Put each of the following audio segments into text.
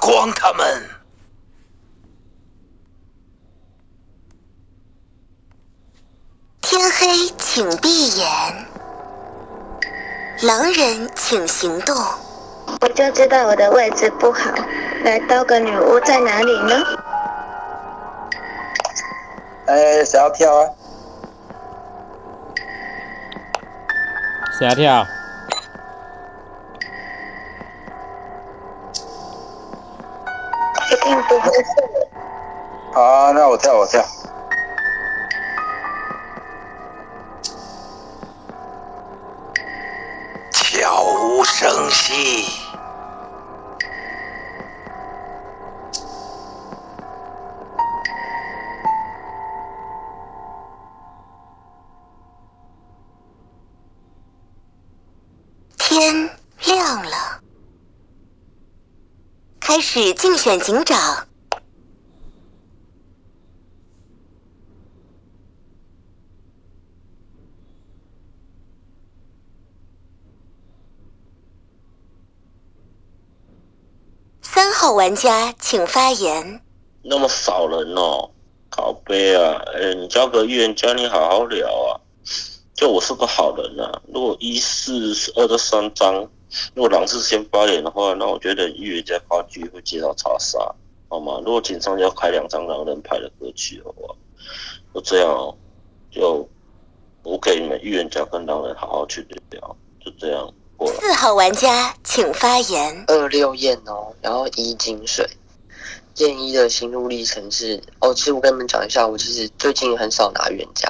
光他们。天黑，请闭眼。狼人，请行动。我就知道我的位置不好。来，刀个女巫在哪里呢？哎，谁要跳啊？谁要跳？好，那我跳，我跳。选警长。三号玩家请发言。那么少人哦，好悲啊！哎，你交个预言家，你好好聊啊。就我是个好人呐，如果一四二的三张，如果狼是先发言的话，那我觉得预言家发局会接到查杀，好吗？如果警上要开两张狼人牌的歌曲的话，就这样哦，就我给你们预言家跟狼人好好去聊，就这样。四号玩家请发言。二六验哦，然后一金水，验一的心路历程是哦，其实我跟你们讲一下，我其实最近很少拿预言家。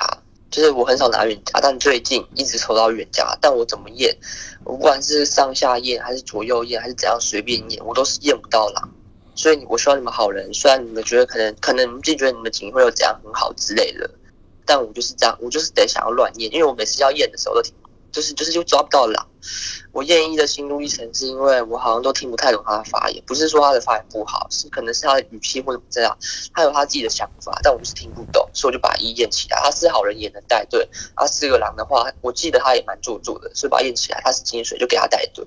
就是我很少拿远家，但最近一直抽到远家。但我怎么验，不管是上下验还是左右验还是怎样随便验，我都是验不到啦。所以我希望你们好人，虽然你们觉得可能可能自己觉得你们警会有怎样很好之类的，但我就是这样，我就是得想要乱验，因为我每次要验的时候都挺。就是就是就抓不到狼。我验一的心路历程是因为我好像都听不太懂他的发言，不是说他的发言不好，是可能是他的语气或者这样，他有他自己的想法，但我就是听不懂，所以我就把一验起来。他是好人也能带队，他是个狼的话，我记得他也蛮做作的，所以把他验起来。他是金水就给他带队，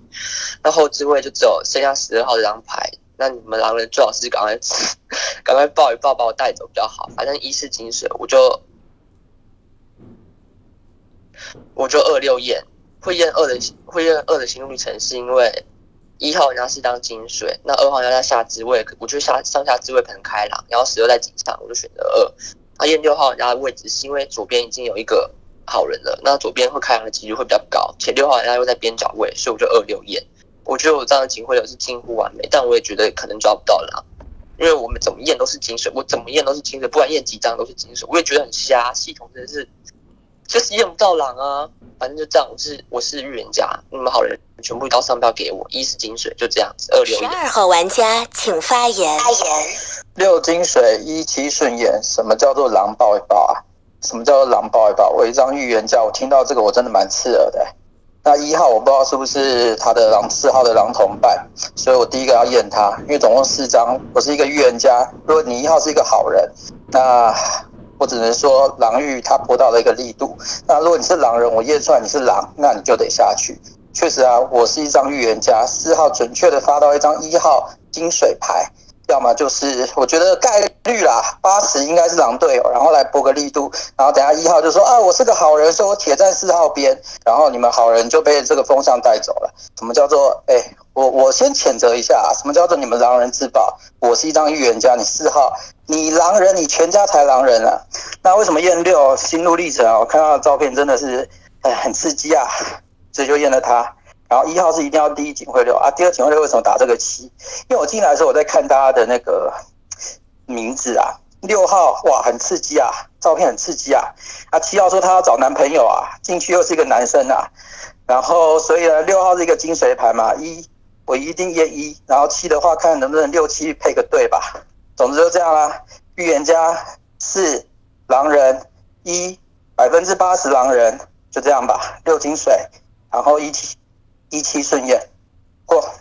那后置位就只有剩下十二号这张牌，那你们狼人最好是赶快 赶快抱一抱把我带走比较好。反正一是金水，我就。我就二六验会验二的会验二的心路历程，是因为一号人家是当金水，那二号人家在下肢位，我觉得下上下肢位可能开朗，然后十二在井上，我就选择二。他验六号人家的位置是因为左边已经有一个好人了，那左边会开朗的几率会比较高，且六号人家又在边角位，所以我就二六验。我觉得我这样的警会流是近乎完美，但我也觉得可能抓不到狼，因为我们怎么验都是金水，我怎么验都是金水，不管验几张都是金水，我也觉得很瞎，系统真的是。就是验不到狼啊，反正就这样。我是我是预言家，你们好人全部一刀上票给我。一是金水，就这样子。二六十二号玩家请发言。发言。六金水一七顺眼。什么叫做狼抱一抱啊？什么叫做狼抱一抱？我一张预言家，我听到这个我真的蛮刺耳的。那一号我不知道是不是他的狼，四号的狼同伴，所以我第一个要验他，因为总共四张，我是一个预言家。如果你一号是一个好人，那。我只能说狼玉它泼到了一个力度。那如果你是狼人，我验出来你是狼，那你就得下去。确实啊，我是一张预言家，四号准确的发到一张一号金水牌，要么就是我觉得概率啦，八十应该是狼队友，然后来播个力度，然后等下一号就说啊，我是个好人，说我铁站四号边，然后你们好人就被这个风向带走了。什么叫做哎？我我先谴责一下啊，什么叫做你们狼人自爆？我是一张预言家，你四号，你狼人，你全家才狼人啊？那为什么验六心路历程啊？我看到的照片真的是，哎，很刺激啊，所以就验了他。然后一号是一定要第一警徽六啊，第二警徽六为什么打这个七？因为我进来的时候我在看大家的那个名字啊，六号哇很刺激啊，照片很刺激啊。啊七号说他要找男朋友啊，进去又是一个男生啊，然后所以呢六号是一个金水牌嘛一。我一定验一，然后七的话，看能不能六七配个对吧。总之就这样啦。预言家四狼人一百分之八十狼人，就这样吧。六金水，然后一起一七顺验过。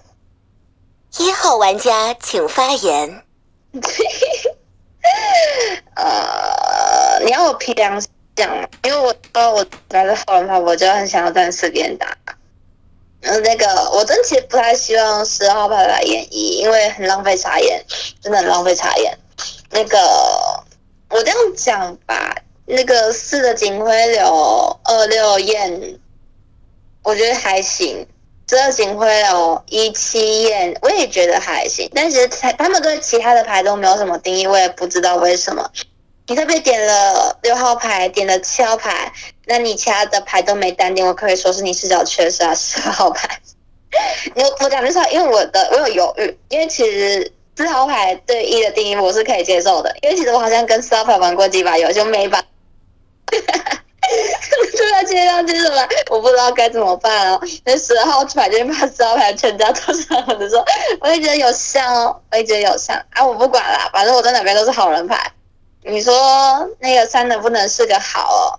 一号玩家请发言。呃，你要我凭良心讲，因为我说我来的好的话，我就很想要战士给你打。嗯，嗯，那个我真其实不太希望十号牌来演一，因为很浪费茶颜，真的很浪费茶颜。那个我这样讲吧，那个四的警徽流二六燕，我觉得还行。十二警徽流一七燕，我也觉得还行。但是他他们对其他的牌都没有什么定义，我也不知道为什么。你特别点了六号牌，点了七号牌，那你其他的牌都没单点，我可以说是你视角缺失啊，十二号牌。我我讲的是，因为我的我有犹豫，因为其实四号牌对一的定义我是可以接受的，因为其实我好像跟四号牌玩过几把游戏，每一把。突然接上去什么？我不知道该怎么办哦。那十号牌就是把十号牌全家都上的时候，我也觉得有像哦，我也觉得有像啊。我不管啦，反正我在哪边都是好人牌。你说那个三能不能是个好哦？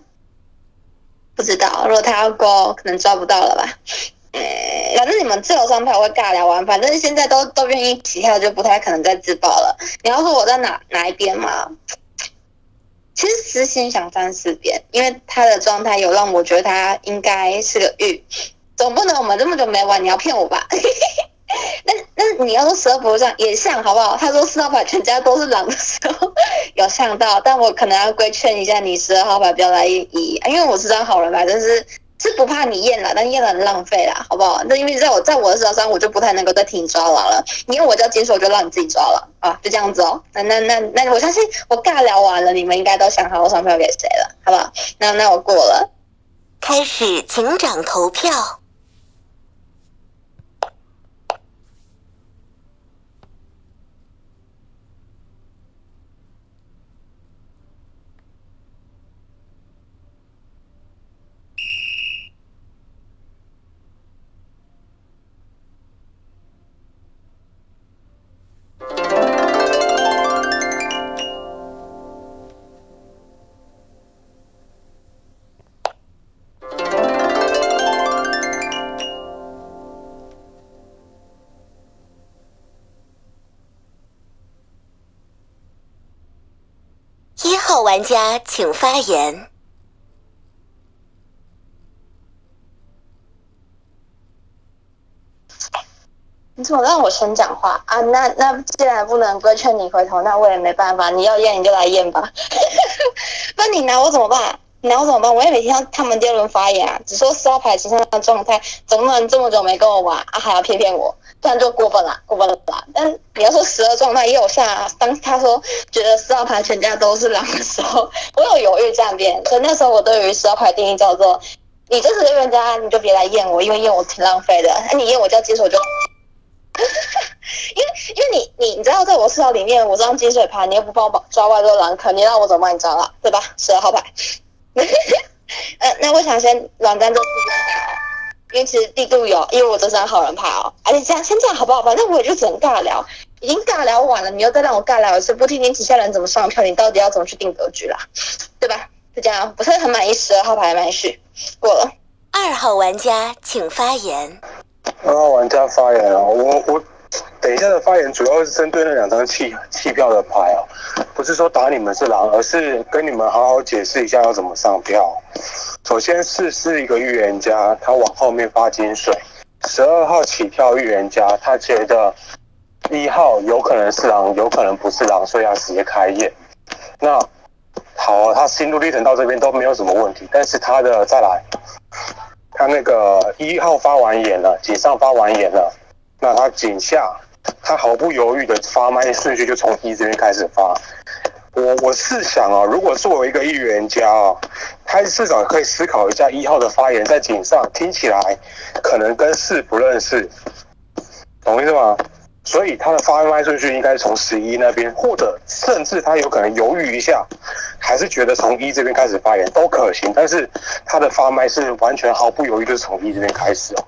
不知道，如果他要勾，可能抓不到了吧。嗯，反正你们自由双票会尬聊完，反正现在都都愿意起跳，就不太可能再自爆了。你要说我在哪哪一边嘛？其实私心想三四遍，因为他的状态有让我觉得他应该是个玉，总不能我们这么久没玩，你要骗我吧？那那你要说十二不像也像好不好？他说四号牌全家都是狼的时候有像到，但我可能要规劝一下你十二号牌不要来一，因为我是张好人牌，但是。是不怕你验了，但验了很浪费啦，好不好？那因为在我在我的手上，我就不太能够再替你抓狼了。你用我叫金手，就让你自己抓了啊，就这样子哦。那那那那，我相信我尬聊完了，你们应该都想好我上票给谁了，好不好？那那我过了，开始警长投票。玩家请发言。你怎么让我先讲话啊？那那既然不能规劝你回头，那我也没办法。你要验你就来验吧，那你拿我怎么办？你拿我怎么办？我也没听到他们第二轮发言啊，只说四号牌身上的状态，总不能这么久没跟我玩啊，还要骗骗我，这样就过分了，过分了吧？但你要说十二状态也有像啊，当他说觉得四号牌全家都是狼的时候，我有犹豫站边，所以那时候我对于十二牌定义叫做，你这是预言家，你就别来验我，因为验我挺浪费的。那 你验我叫接手就。因为因为你你你知道，在我四号里面，我这张金水牌，你又不帮我抓外多狼坑，你让我怎么帮你抓了，对吧？十二号牌。呃，那我想先软战这四边打哦，因为其实地度有，因为我这张好人牌哦。而且这样先这样好不好？反正我也就只能尬聊，已经尬聊完了，你又再让我尬聊一次，不听听底下人怎么上票，你到底要怎么去定格局啦？对吧？就这样，不是很满意十二号牌的麦序，过了。二号玩家请发言。二号玩家发言啊，我我等一下的发言主要是针对那两张弃弃票的牌啊，不是说打你们是狼，而是跟你们好好解释一下要怎么上票。首先是是一个预言家，他往后面发金水，十二号起跳预言家，他觉得一号有可能是狼，有可能不是狼，所以他直接开验。那好，他心路历程到这边都没有什么问题，但是他的再来。他那个一号发完言了，井上发完言了，那他井下他毫不犹豫的发麦顺序就从一这边开始发。我我是想啊，如果作为一个预言家啊，他至少可以思考一下一号的发言在井上听起来可能跟四不认识，懂意思吗？所以他的发麦顺序应该从十一那边，或者甚至他有可能犹豫一下，还是觉得从一这边开始发言都可行。但是他的发麦是完全毫不犹豫，就是从一这边开始哦。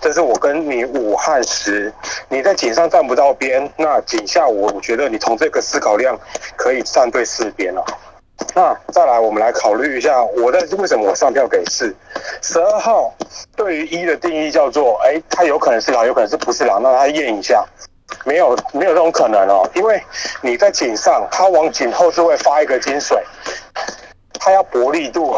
这是我跟你五和十，你在井上站不到边，那井下我觉得你从这个思考量可以站对四边了。那再来，我们来考虑一下，我在为什么我上票给四十二号？对于一的定义叫做，哎，他有可能是狼，有可能是不是狼？那他验一下，没有没有这种可能哦，因为你在井上，他往井后是会发一个金水，他要薄力度，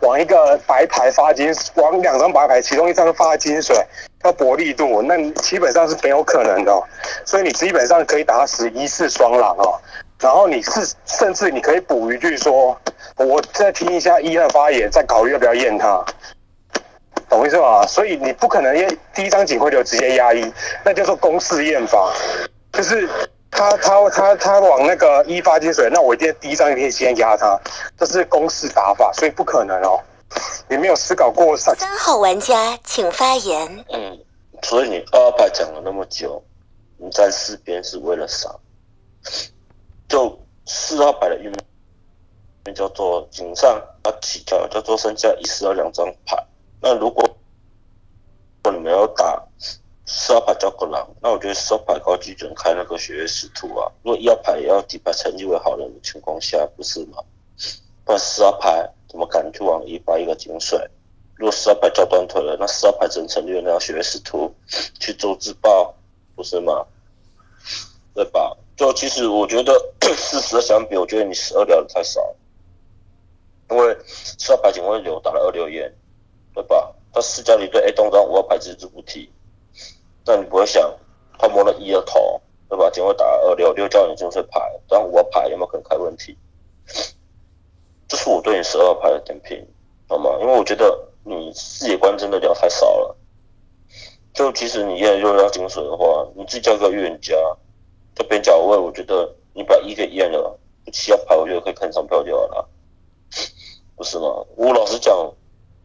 往一个白牌发金，往两张白牌其中一张发金水，要薄力度，那基本上是没有可能的、所以你基本上可以打死一世双狼哦。然后你是甚至你可以补一句说，我再听一下一二发言，再考虑要不要验他。懂我意思吗？所以你不可能验第一张警徽流直接压一，那叫做公式验法，就是他他他他往那个一发进水，那我一定第一张一定先压他，这是公式打法，所以不可能哦。你没有思考过三三号玩家请发言。嗯，所以你二牌讲了那么久，你站四边是为了啥？就四号牌的运叫做井上，它起跳叫做剩下一四二两张牌。那如果你们要打四号牌交个狼，那我觉得十号牌高基准开那个血月使徒啊。如果一号牌也要底牌成绩为好人的情况下，不是吗？那十二牌怎么敢去往一发一个井水？如果十二牌叫断腿了，那十二牌只能成立那样血月使徒去做自爆，不是吗？对吧？就其实我觉得 四十的相比，我觉得你十二聊的太少，因为十二牌警卫流打了二六烟，对吧？他四角里对 A 动张五号牌置之不提，那你不会想他摸了一的头，对吧？警卫打了二六六叫你进水牌，然后五牌有没有可能开问题？这是我对你十二牌的点评，好吗？因为我觉得你视野观真的聊太少了。就其实你验六要金水的话，你自己叫个预言家，这边角位，我觉得你把一给验了，七号牌我觉得可以看上票就好了，不是吗？我老实讲，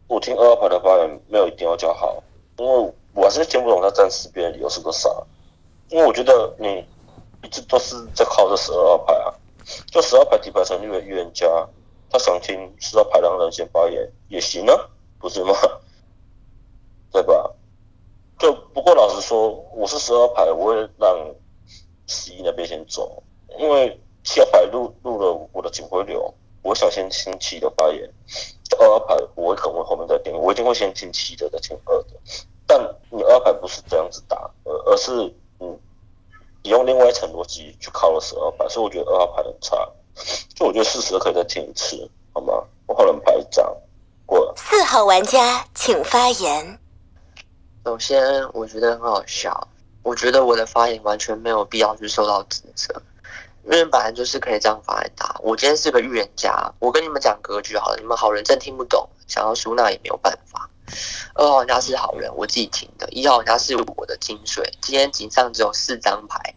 我听二号牌的发言没有一定要叫好，因为我还是听不懂他站四边的理由是个啥。因为我觉得你一直都是在靠这十二号牌啊，就十二牌底牌成立为预言家，他想听十二牌让人先发言也行啊，不是吗？对吧？就不过老实说，我是十二牌，我会让十一那边先走，因为七号牌入入了我的警徽流，我想先听七的发言。二号牌我可能会后面再听，我一定会先听七的，再听二的。但你二牌不是这样子打，而而是嗯，你用另外一层逻辑去考了十二牌，所以我觉得二号牌很差。就我觉得四十可以再听一次，好吗？我后人牌一张过了。四号玩家请发言。首先，我觉得很好笑。我觉得我的发言完全没有必要去受到指责，因为本来就是可以这样发来打。我今天是个预言家，我跟你们讲格局好了，你们好人真听不懂，想要输那也没有办法。二号玩家是好人，我自己听的；一号玩家是我的金水。今天井上只有四张牌，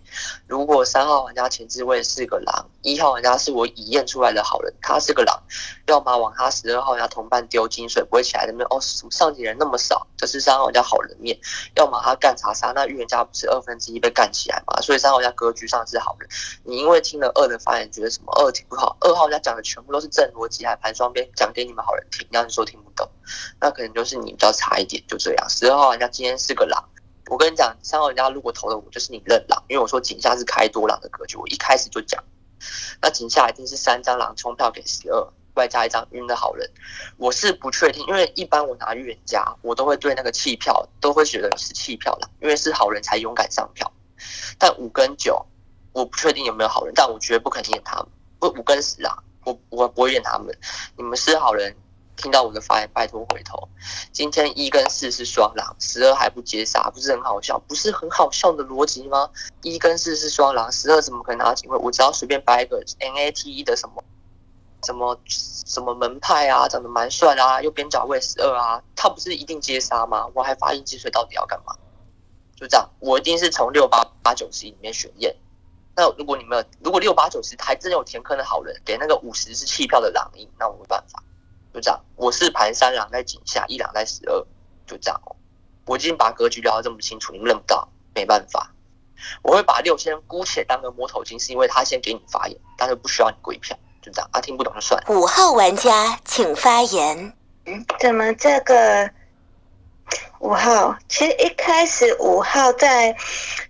如果三号玩家前置位是个狼，一号玩家是我已验出来的好人，他是个狼，要么往他十二号玩家同伴丢金水，不会起来的面哦，上级人那么少，这是三号玩家好人面；要么他干查杀，那预言家不是二分之一被干起来嘛？所以三号玩家格局上是好人。你因为听了二的发言，觉得什么二挺不好？二号玩家讲的全部都是正逻辑，还盘双边讲给你们好人听，让你说听不懂，那可能就是你比较差一点，就这样。十二号玩家今天是个狼。我跟你讲，三号玩家如果投了我，就是你认狼，因为我说井下是开多狼的格局，我一开始就讲。那井下一定是三张狼冲票给十二，外加一张晕的好人。我是不确定，因为一般我拿预言家，我都会对那个弃票都会觉得是弃票啦，因为是好人才勇敢上票。但五跟九，我不确定有没有好人，但我绝对不肯验他们。不，五跟十啊，我我不会验他们。你们是好人。听到我的发言，拜托回头。今天一跟四是双狼，十二还不接杀，不是很好笑？不是很好笑的逻辑吗？一跟四是双狼，十二怎么可能拿到警徽？我只要随便掰一个 NAT 的什么什么什么门派啊，长得蛮帅啊，右边角位十二啊，他不是一定接杀吗？我还发音积水到底要干嘛？就这样，我一定是从六八八九十里面选验。那如果你们如果六八九十还真有填坑的好人，给那个五十是弃票的狼印，那我没办法。就这样，我是盘三狼在井下，一狼在十二，就这样哦。我已经把格局聊得这么清楚，你们认不到，没办法。我会把六先姑且当个摸头金，是因为他先给你发言，但是不需要你跪票，就这样。啊，听不懂就算。五号玩家请发言。嗯，怎么这个五号？其实一开始五号在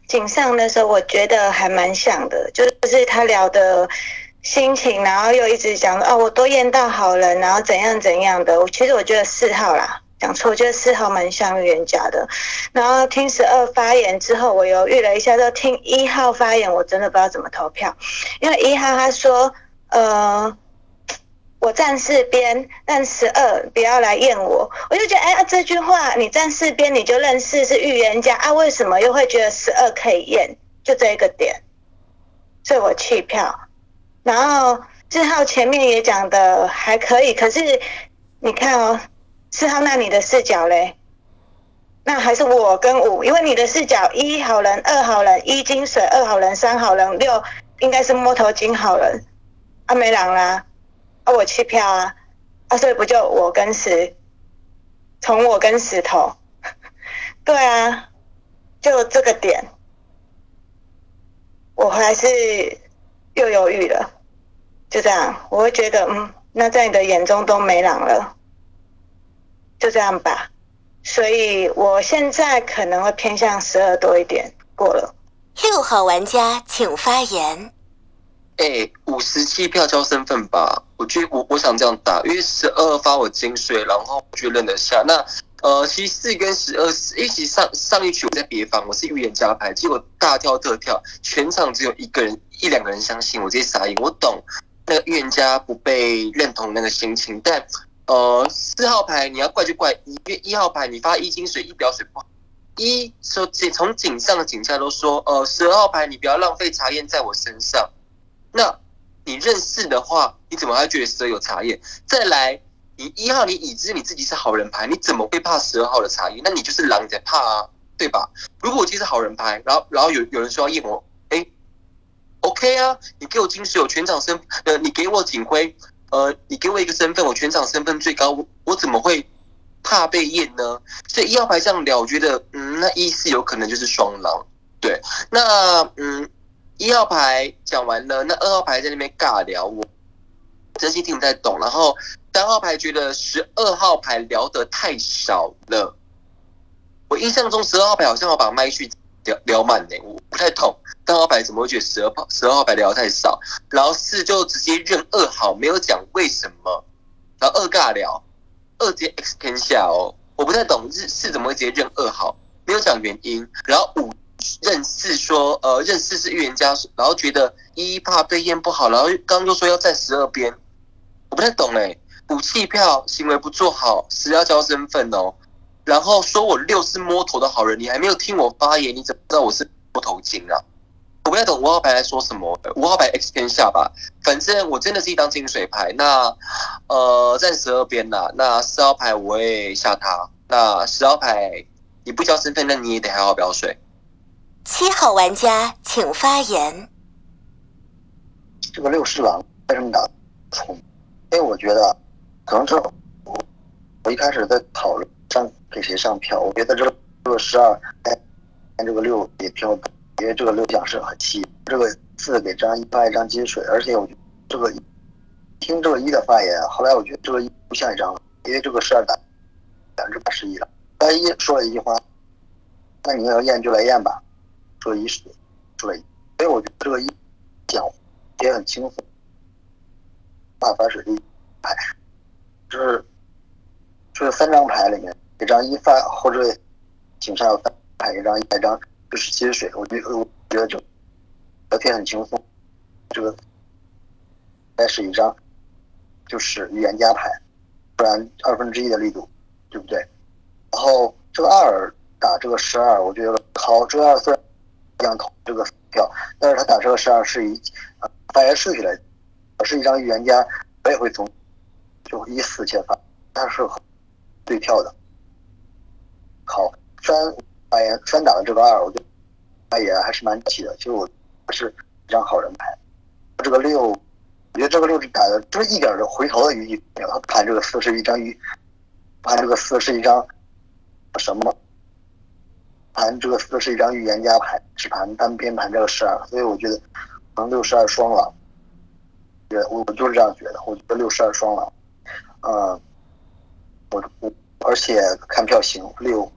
井上的时候，我觉得还蛮像的，就是他聊的。心情，然后又一直讲哦，我都验到好人，然后怎样怎样的。我其实我觉得四号啦，讲错，我觉得四号蛮像预言家的。然后听十二发言之后，我犹豫了一下，就听一号发言，我真的不知道怎么投票，因为一号他说，呃，我站四边，但十二不要来验我。我就觉得，哎、啊，这句话你站四边你就认识是预言家啊，为什么又会觉得十二可以验？就这一个点，所以我弃票。然后四号前面也讲的还可以，可是你看哦，四号那你的视角嘞？那还是我跟五，因为你的视角一好人、二好人、一金水、二好人、三好人、六应该是摸头金好人，啊没狼啦，啊我弃票啊，啊所以不就我跟十，从我跟石头，对啊，就这个点，我还是又犹豫了，就这样，我会觉得嗯，那在你的眼中都没狼了，就这样吧。所以我现在可能会偏向十二多一点，过了。六号玩家请发言。哎，五十七票交身份吧，我觉得我我想这样打，因为十二发我金水，然后我觉得认得下。那呃，其实四跟十二，一起上上一局我在别房，我是预言家牌，结果大跳特跳，全场只有一个人一两个人相信，我直接傻眼。我懂那个预言家不被认同那个心情，但呃，四号牌你要怪就怪一，因为一号牌你发一金水一表水不好。一说从井上的井下都说，呃，十二号牌你不要浪费茶叶在我身上。那你认识的话，你怎么还觉得十二有茶叶？再来，你一号你已知你自己是好人牌，你怎么会怕十二号的茶叶？那你就是狼，你在怕啊，对吧？如果我其实好人牌，然后然后有有人说要验我，，OK 啊，你给我金水，我全场身，呃，你给我警徽，呃，你给我一个身份，我全场身份最高，我我怎么会怕被验呢？所以一号牌这样聊，我觉得，嗯，那一是有可能就是双狼，对，那嗯。一号牌讲完了，那二号牌在那边尬聊，我真心听不太懂。然后三号牌觉得十二号牌聊得太少了，我印象中十二号牌好像要把麦去聊聊满呢，我不太懂。三号牌怎么会觉得十二号十二号牌聊太少？然后四就直接认二号，没有讲为什么。然后二尬聊，二直接 X 天下哦，我不太懂日四怎么会直接认二号，没有讲原因。然后五。认四说，呃，认四是预言家，然后觉得一怕被验不好，然后刚刚又说要在十二边，我不太懂哎。武器票行为不做好，十要交身份哦。然后说我六是摸头的好人，你还没有听我发言，你怎么知道我是摸头精啊？我不太懂五号牌在说什么，五号牌 X 偏下吧。反正我真的是一张金水牌，那呃在十二边呐，那四号牌我会下他，那十号牌你不交身份，那你也得好好表水。七号玩家请发言。这个六是狼为什么打冲？因为我觉得可能这我我一开始在讨论上给谁上票，我觉得这个这个十二哎，这个六也票，因为这个六讲是很气。这个四给张一发一张金水，而且我觉得这个听这个一的发言，后来我觉得这个一不像一张，因为这个十二打百分之八十一了。他一说了一句话，那你要验就来验吧。说一是说一，所以我觉得这个一讲也很轻松。大法水一牌，就是就是三张牌里面一张一发或者井上有三牌，一张一百张就是接水，我觉得我觉得这聊天很轻松。这个再是一张就是预言家牌，不然二分之一的力度，对不对？然后这个二打这个十二，我觉得好，这个二虽然。样投这个票，但是他打这个十二是以发言顺序来，我是一张预言家，我也会从就一四切发，他是对票的。好，三发言三打的这个二，我觉得发言还是蛮气的。其实我是一张好人牌，这个六，我觉得这个六是打的，就是一点的回头的余地没有。他盘这个四是一张预，盘这个四是一张什么？盘这个四是一张预言家牌，只盘单边盘这个十二，所以我觉得可能六十二双狼，对，我我就是这样觉得，我觉得六十二双狼，呃，我我而且看票型六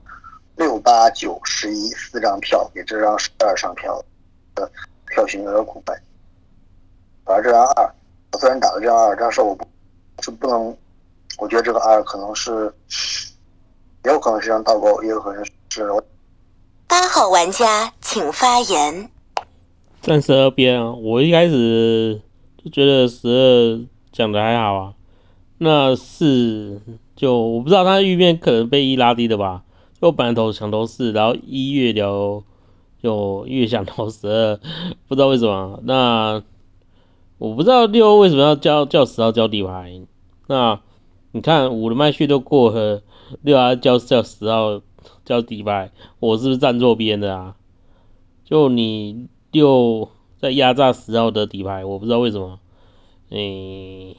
六八九十一四张票给这张十二上票的票型有点古怪，而这张二，我虽然打了这张二，但是我不是不能，我觉得这个二可能是也有可能是张倒钩，也有可能是。八号玩家请发言。站十二边啊，我一开始就觉得十二讲的还好啊，那四就我不知道他预面可能被一拉低的吧，就本来投想投四，然后一越聊就越想投十二，不知道为什么。那我不知道六为什么要叫叫十号交底牌。那你看五的麦序都过了，六还叫叫十号交底牌，我是不是站错边的啊？就你六在压榨十号的底牌，我不知道为什么。诶，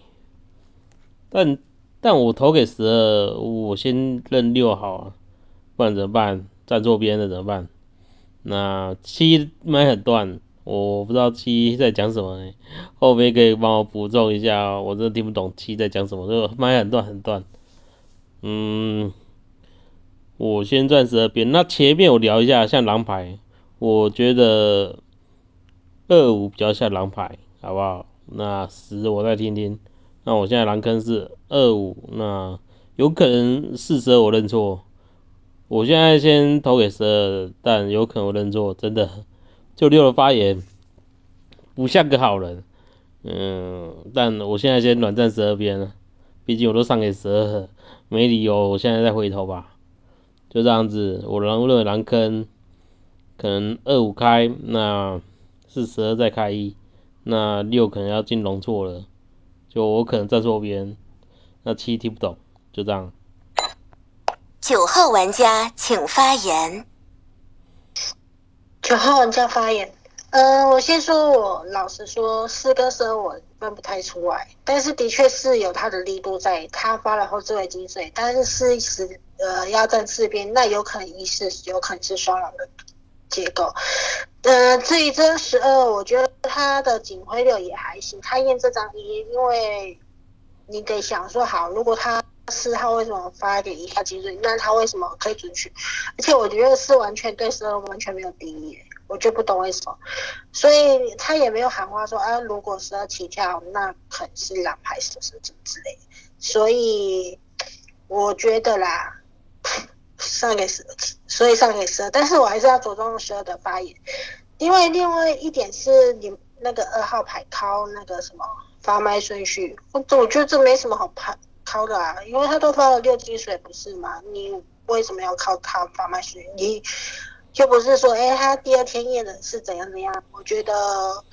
但但我投给十二，我先认六好啊，不然怎么办？站错边的怎么办？那七麦很断，我不知道七在讲什么？后面可以帮我补充一下，我真的听不懂七在讲什么，就麦很断很断。嗯，我先转十二边，那前面我聊一下，像狼牌，我觉得二五比较像狼牌，好不好？那十我再听听。那我现在蓝坑是二五，那有可能四十二我认错。我现在先投给十二，但有可能我认错，真的。就六的发言不像个好人，嗯，但我现在先软站十二边了，毕竟我都上给十二，没理由我现在再回头吧。就这样子，我认为蓝坑可能二五开，那四十二再开一，那六可能要进龙错了。就我可能站错边，那七听不懂，就这样。九号玩家请发言。九号玩家发言。嗯，我先说，我老实说，四跟十二我分不太出来，但是的确是有它的力度在。他发了后置位金水，但是四十呃要站四边，那有可能一是有可能是双狼的结构。呃，至于这十二，我觉得他的警徽六也还行。他验这张一，因为你得想说，好，如果他四号为什么发给一号金水，那他为什么可以准许？而且我觉得是完全对十二完全没有敌意，我就不懂为什么。所以他也没有喊话说，啊，如果十二起跳，那可能是狼牌什么什么之类。所以我觉得啦。上给十，所以上给十二，但是我还是要着重十二的发言，因为另外一点是你那个二号牌靠那个什么发麦顺序，我我觉得这没什么好拍靠的啊，因为他都发了六金水不是吗？你为什么要靠他发麦顺序？你又不是说哎他第二天验的是怎样怎样？我觉得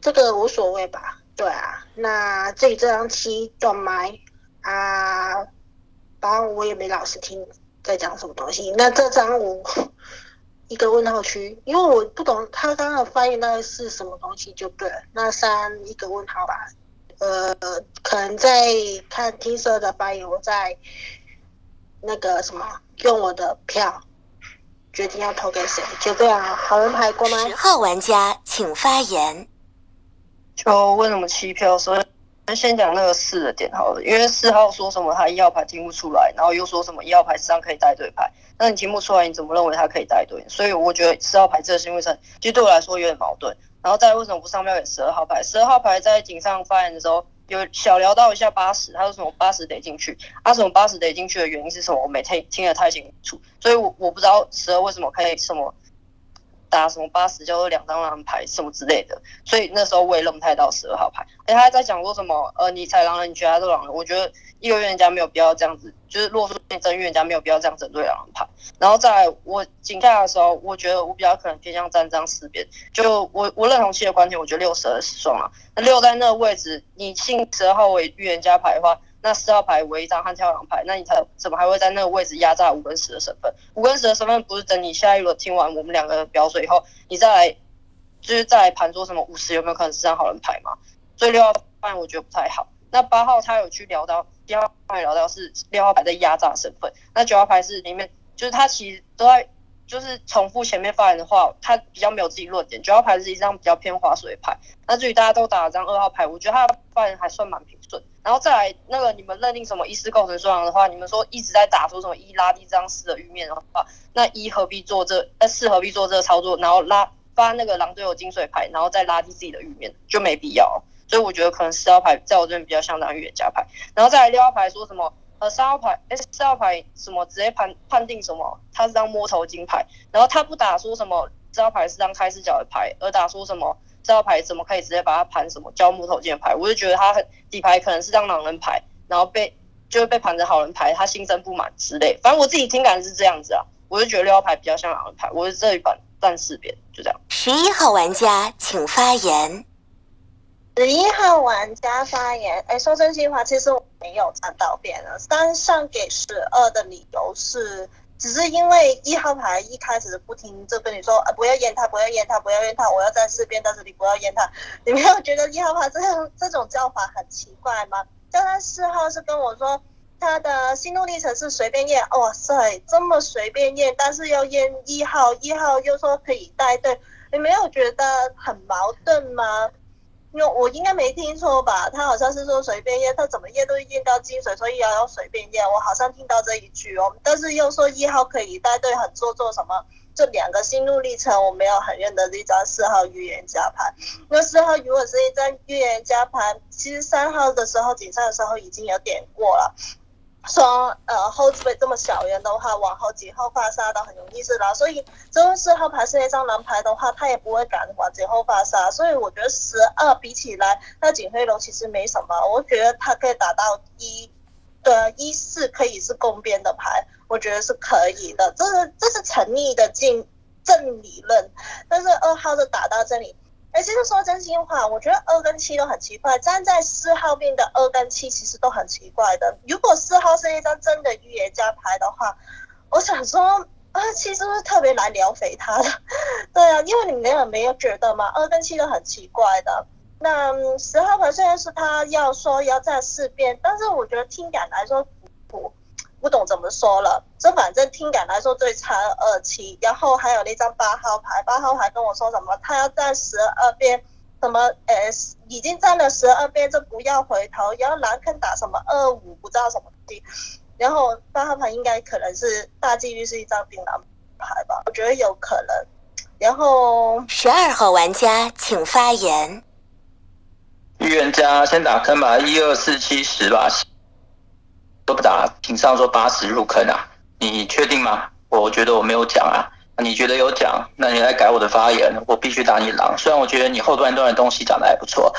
这个无所谓吧，对啊，那至于这张七断麦啊，然后我也没老实听。在讲什么东西？那这张我一个问号区，因为我不懂他刚刚的翻译那是什么东西，就对了。那三一个问号吧，呃，可能在看听色的发言，我在那个什么用我的票决定要投给谁，就这样。好人牌过吗？十号玩家请发言。就为什么弃票？所以。那先讲那个四的点好了，因为四号说什么他一号牌听不出来，然后又说什么一号牌实际上可以带对牌，那你听不出来，你怎么认为他可以带对？所以我觉得四号牌这个行为上，其实对我来说有点矛盾。然后再为什么不上标给十二号牌？十二号牌在井上发言的时候有小聊到一下八十，他说什么八十得进去，他什么八十得进去的原因是什么？我没听听得太清楚，所以我我不知道十二为什么可以什么。打什么八十叫做两张狼牌什么之类的，所以那时候我也认不太到十二号牌。哎，他还在讲说什么？呃，你踩狼人，你觉得他是狼人？我觉得一个预言家没有必要这样子，就是如果说你真预言家没有必要这样整对狼人牌。然后在我警下的时候，我觉得我比较可能偏向站张四边。就我我认同七的观点，我觉得六十二是双狼。那六在那个位置，你信十二号为预言家牌的话。那四号牌为一张悍跳狼牌，那你才怎么还会在那个位置压榨五跟十的身份？五跟十的身份不是等你下一轮听完我们两个表水以后，你再来就是再来盘说什么五十有没有可能是张好人牌嘛？所以六号牌我觉得不太好。那八号他有去聊到，七号牌聊到是六号牌在压榨身份，那九号牌是里面就是他其实都在就是重复前面发言的话，他比较没有自己论点。九号牌是一张比较偏划水牌，那至于大家都打了张二号牌，我觉得他发言还算蛮平顺。然后再来那个，你们认定什么一四构成双狼的话，你们说一直在打出什么一拉低这张四的玉面的话，那一何必做这？那四何必做这个操作？然后拉发那个狼队友金水牌，然后再拉低自己的玉面，就没必要。所以我觉得可能四号牌在我这边比较相当于预言家牌。然后再来六号牌说什么？呃，三号牌，哎，四号牌什么直接判判定什么？他是张摸头金牌，然后他不打说什么？这号牌是张开视角的牌，而打说什么？这号牌怎么可以直接把它盘什么交木头剑牌？我就觉得他很底牌可能是张狼人牌，然后被就会被盘成好人牌，他心生不满之类。反正我自己听感是这样子啊，我就觉得六号牌比较像狼人牌，我是这一版战士边就这样。十一号玩家请发言。十一号玩家发言，哎，说真心话，其实我没有站到边了。三上给十二的理由是，只是因为一号牌一开始不听，就跟你说，啊，不要验他，不要验他，不要验他，我要在四边，但是你不要验他。你没有觉得一号牌这样这种叫法很奇怪吗？叫他四号是跟我说他的心路历程是随便验，哇塞，这么随便验，但是要验一号，一号又说可以带队，你没有觉得很矛盾吗？因为我应该没听错吧？他好像是说随便验，他怎么验都验到金水，所以要要随便验。我好像听到这一句哦，但是又说一号可以带队很做做什么？这两个心路历程我没有很认得这张四号预言家牌。那四号如果是一张预言家牌，其实三号的时候紧张的时候已经有点过了。说呃后置位这么小人的话，往后几号发杀都很容易是狼，所以这四号牌是那张狼牌的话，他也不会敢往几后发杀，所以我觉得十二比起来，那警徽楼其实没什么，我觉得他可以打到一，对，一四可以是共边的牌，我觉得是可以的，这是这是成立的进正理论，但是二号的打到这里。哎，其实说真心话，我觉得二跟七都很奇怪。站在四号边的二跟七其实都很奇怪的。如果四号是一张真的预言家牌的话，我想说二七是不是特别来撩肥他的？对啊，因为你们有没有觉得嘛，二跟七都很奇怪的。那十号牌虽然是他要说要在四边，但是我觉得听感来说。不懂怎么说了，这反正听感来说最差二七，然后还有那张八号牌，八号牌跟我说什么，他要站十二边，什么呃已经站了十二边就不要回头，然后蓝坑打什么二五不知道什么的，然后八号牌应该可能是大几率是一张槟榔牌吧，我觉得有可能。然后十二号玩家请发言。预言家先打坑吧，一二四七十吧。都不打，凭上说八十入坑啊？你确定吗？我觉得我没有讲啊，你觉得有讲？那你来改我的发言，我必须打你狼。虽然我觉得你后半段的东西讲的还不错。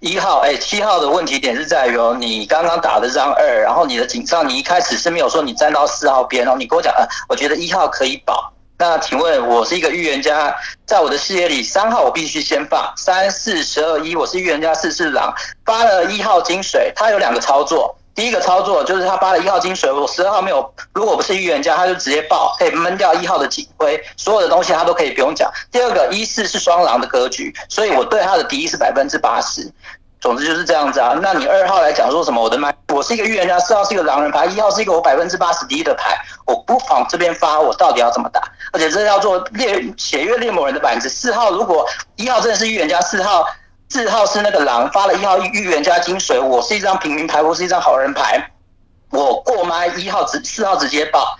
一号，哎，七号的问题点是在于哦，你刚刚打的张二，然后你的警上你一开始是没有说你站到四号边哦，你跟我讲，呃，我觉得一号可以保。那请问，我是一个预言家，在我的视野里，三号我必须先放，三四十二一，我是预言家，四是狼，发了一号金水，它有两个操作。第一个操作就是他发了一号金水，我十二号没有。如果不是预言家，他就直接爆，可以闷掉一号的警徽，所有的东西他都可以不用讲。第二个一四是双狼的格局，所以我对他的敌意是百分之八十。总之就是这样子啊。那你二号来讲说什么？我的麦，我是一个预言家，四号是一个狼人牌，一号是一个我百分之八十敌意的牌，我不往这边发，我到底要怎么打？而且这叫做猎血月猎魔人的板子。四号如果一号真的是预言家，四号。四号是那个狼发了一号预言家金水，我是一张平民牌，我是一张好人牌，我过麦一号直四号直接爆，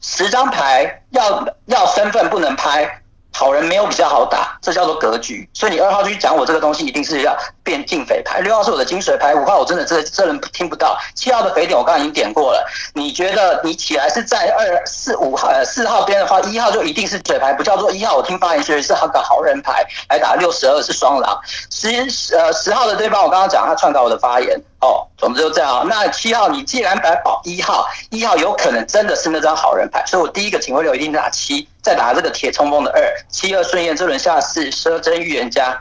十张牌要要身份不能拍。好人没有比较好打，这叫做格局。所以你二号去讲我这个东西，一定是要变进匪牌。六号是我的金水牌，五号我真的这这人听不到。七号的匪点我刚刚已经点过了。你觉得你起来是在二四五号呃四号边的话，一号就一定是嘴牌，不叫做一号。我听发言学是好个好人牌来打六十二是双狼。十呃十号的对方我刚刚讲他篡改我的发言。哦，总之就这样。那七号，你既然摆保一号，一号有可能真的是那张好人牌，所以我第一个警徽流一定打七，再打这个铁冲锋的二，七二顺验，这轮下四蛇真预言家。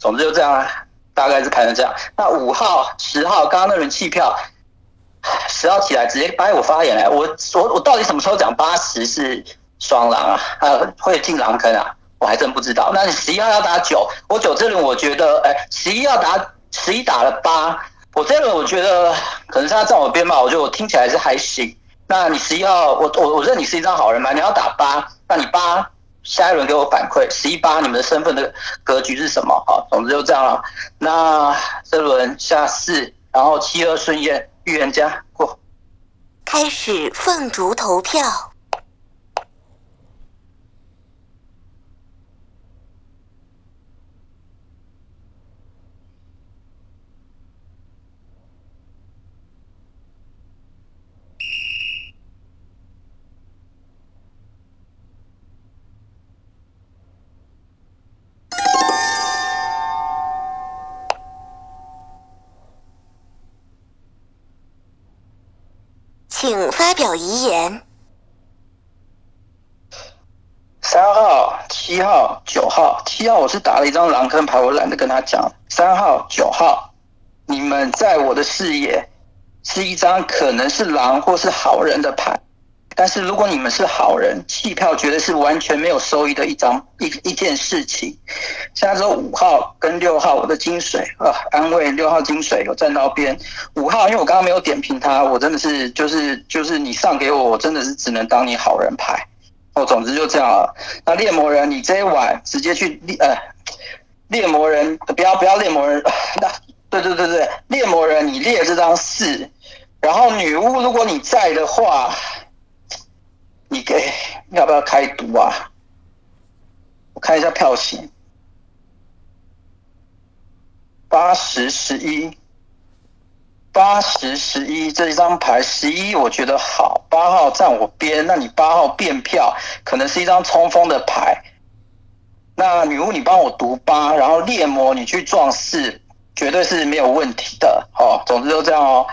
总之就这样啊，大概是排成这样。那五号、十号，刚刚那轮弃票，十号起来直接掰我发言来，我我我到底什么时候讲八十是双狼啊？啊，会进狼坑啊？我还真不知道。那你十一号要打九，我九这轮我觉得，哎，十一要打十一打了八。我这轮我觉得可能是他站我边吧，我觉得我听起来是还行。那你十一号，我我我认你是一张好人牌？你要打八，那你八下一轮给我反馈十一八，你们的身份的格局是什么？好，总之就这样了。那这轮下四，然后七二顺验预言家过，开始凤竹投票。请发表遗言。三号、七号、九号，七号我是打了一张狼坑牌，我懒得跟他讲。三号、九号，你们在我的视野是一张可能是狼或是好人的牌。但是如果你们是好人，弃票绝对是完全没有收益的一张一一件事情。现在说五号跟六号，我的金水啊，安慰六号金水有站到边。五号，因为我刚刚没有点评他，我真的是就是就是你上给我，我真的是只能当你好人牌。哦，总之就这样了。那猎魔人，你这一晚直接去猎呃，猎魔人不要不要猎魔人，那对对对对，猎魔人你猎这张四，然后女巫如果你在的话。你给要不要开赌啊？我看一下票型，八十十一，八十十一这一张牌十一我觉得好，八号站我边，那你八号变票，可能是一张冲锋的牌。那女巫你帮我读八，然后猎魔你去撞四，绝对是没有问题的。哦，总之就这样哦。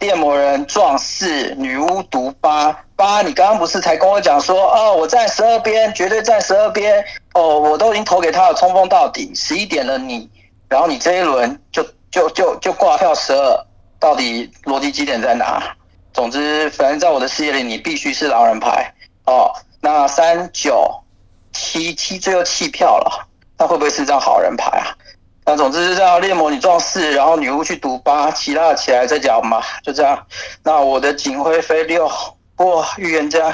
电魔人壮士，女巫毒八八。你刚刚不是才跟我讲说，哦，我站十二边，绝对站十二边。哦，我都已经投给他了，冲锋到底。十一点了你，然后你这一轮就就就就挂票十二，到底逻辑基点在哪？总之，反正在我的视野里，你必须是狼人牌。哦，那三九七七最后弃票了，那会不会是张好人牌啊？那总之是这样，猎魔女撞四，然后女巫去赌八，其他的起来再讲嘛，就这样。那我的警徽飞六，哇，预言家。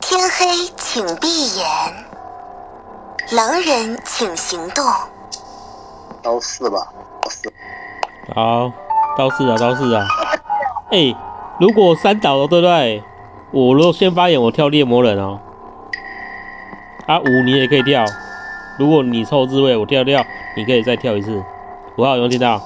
天黑请闭眼，狼人请行动。刀四吧，刀四。好，刀四啊，刀四啊。哎，如果三倒了，对不对？我如果先发言，我跳猎魔人哦。啊，五你也可以跳。如果你凑自位，我跳跳，你可以再跳一次。五号有没有听到？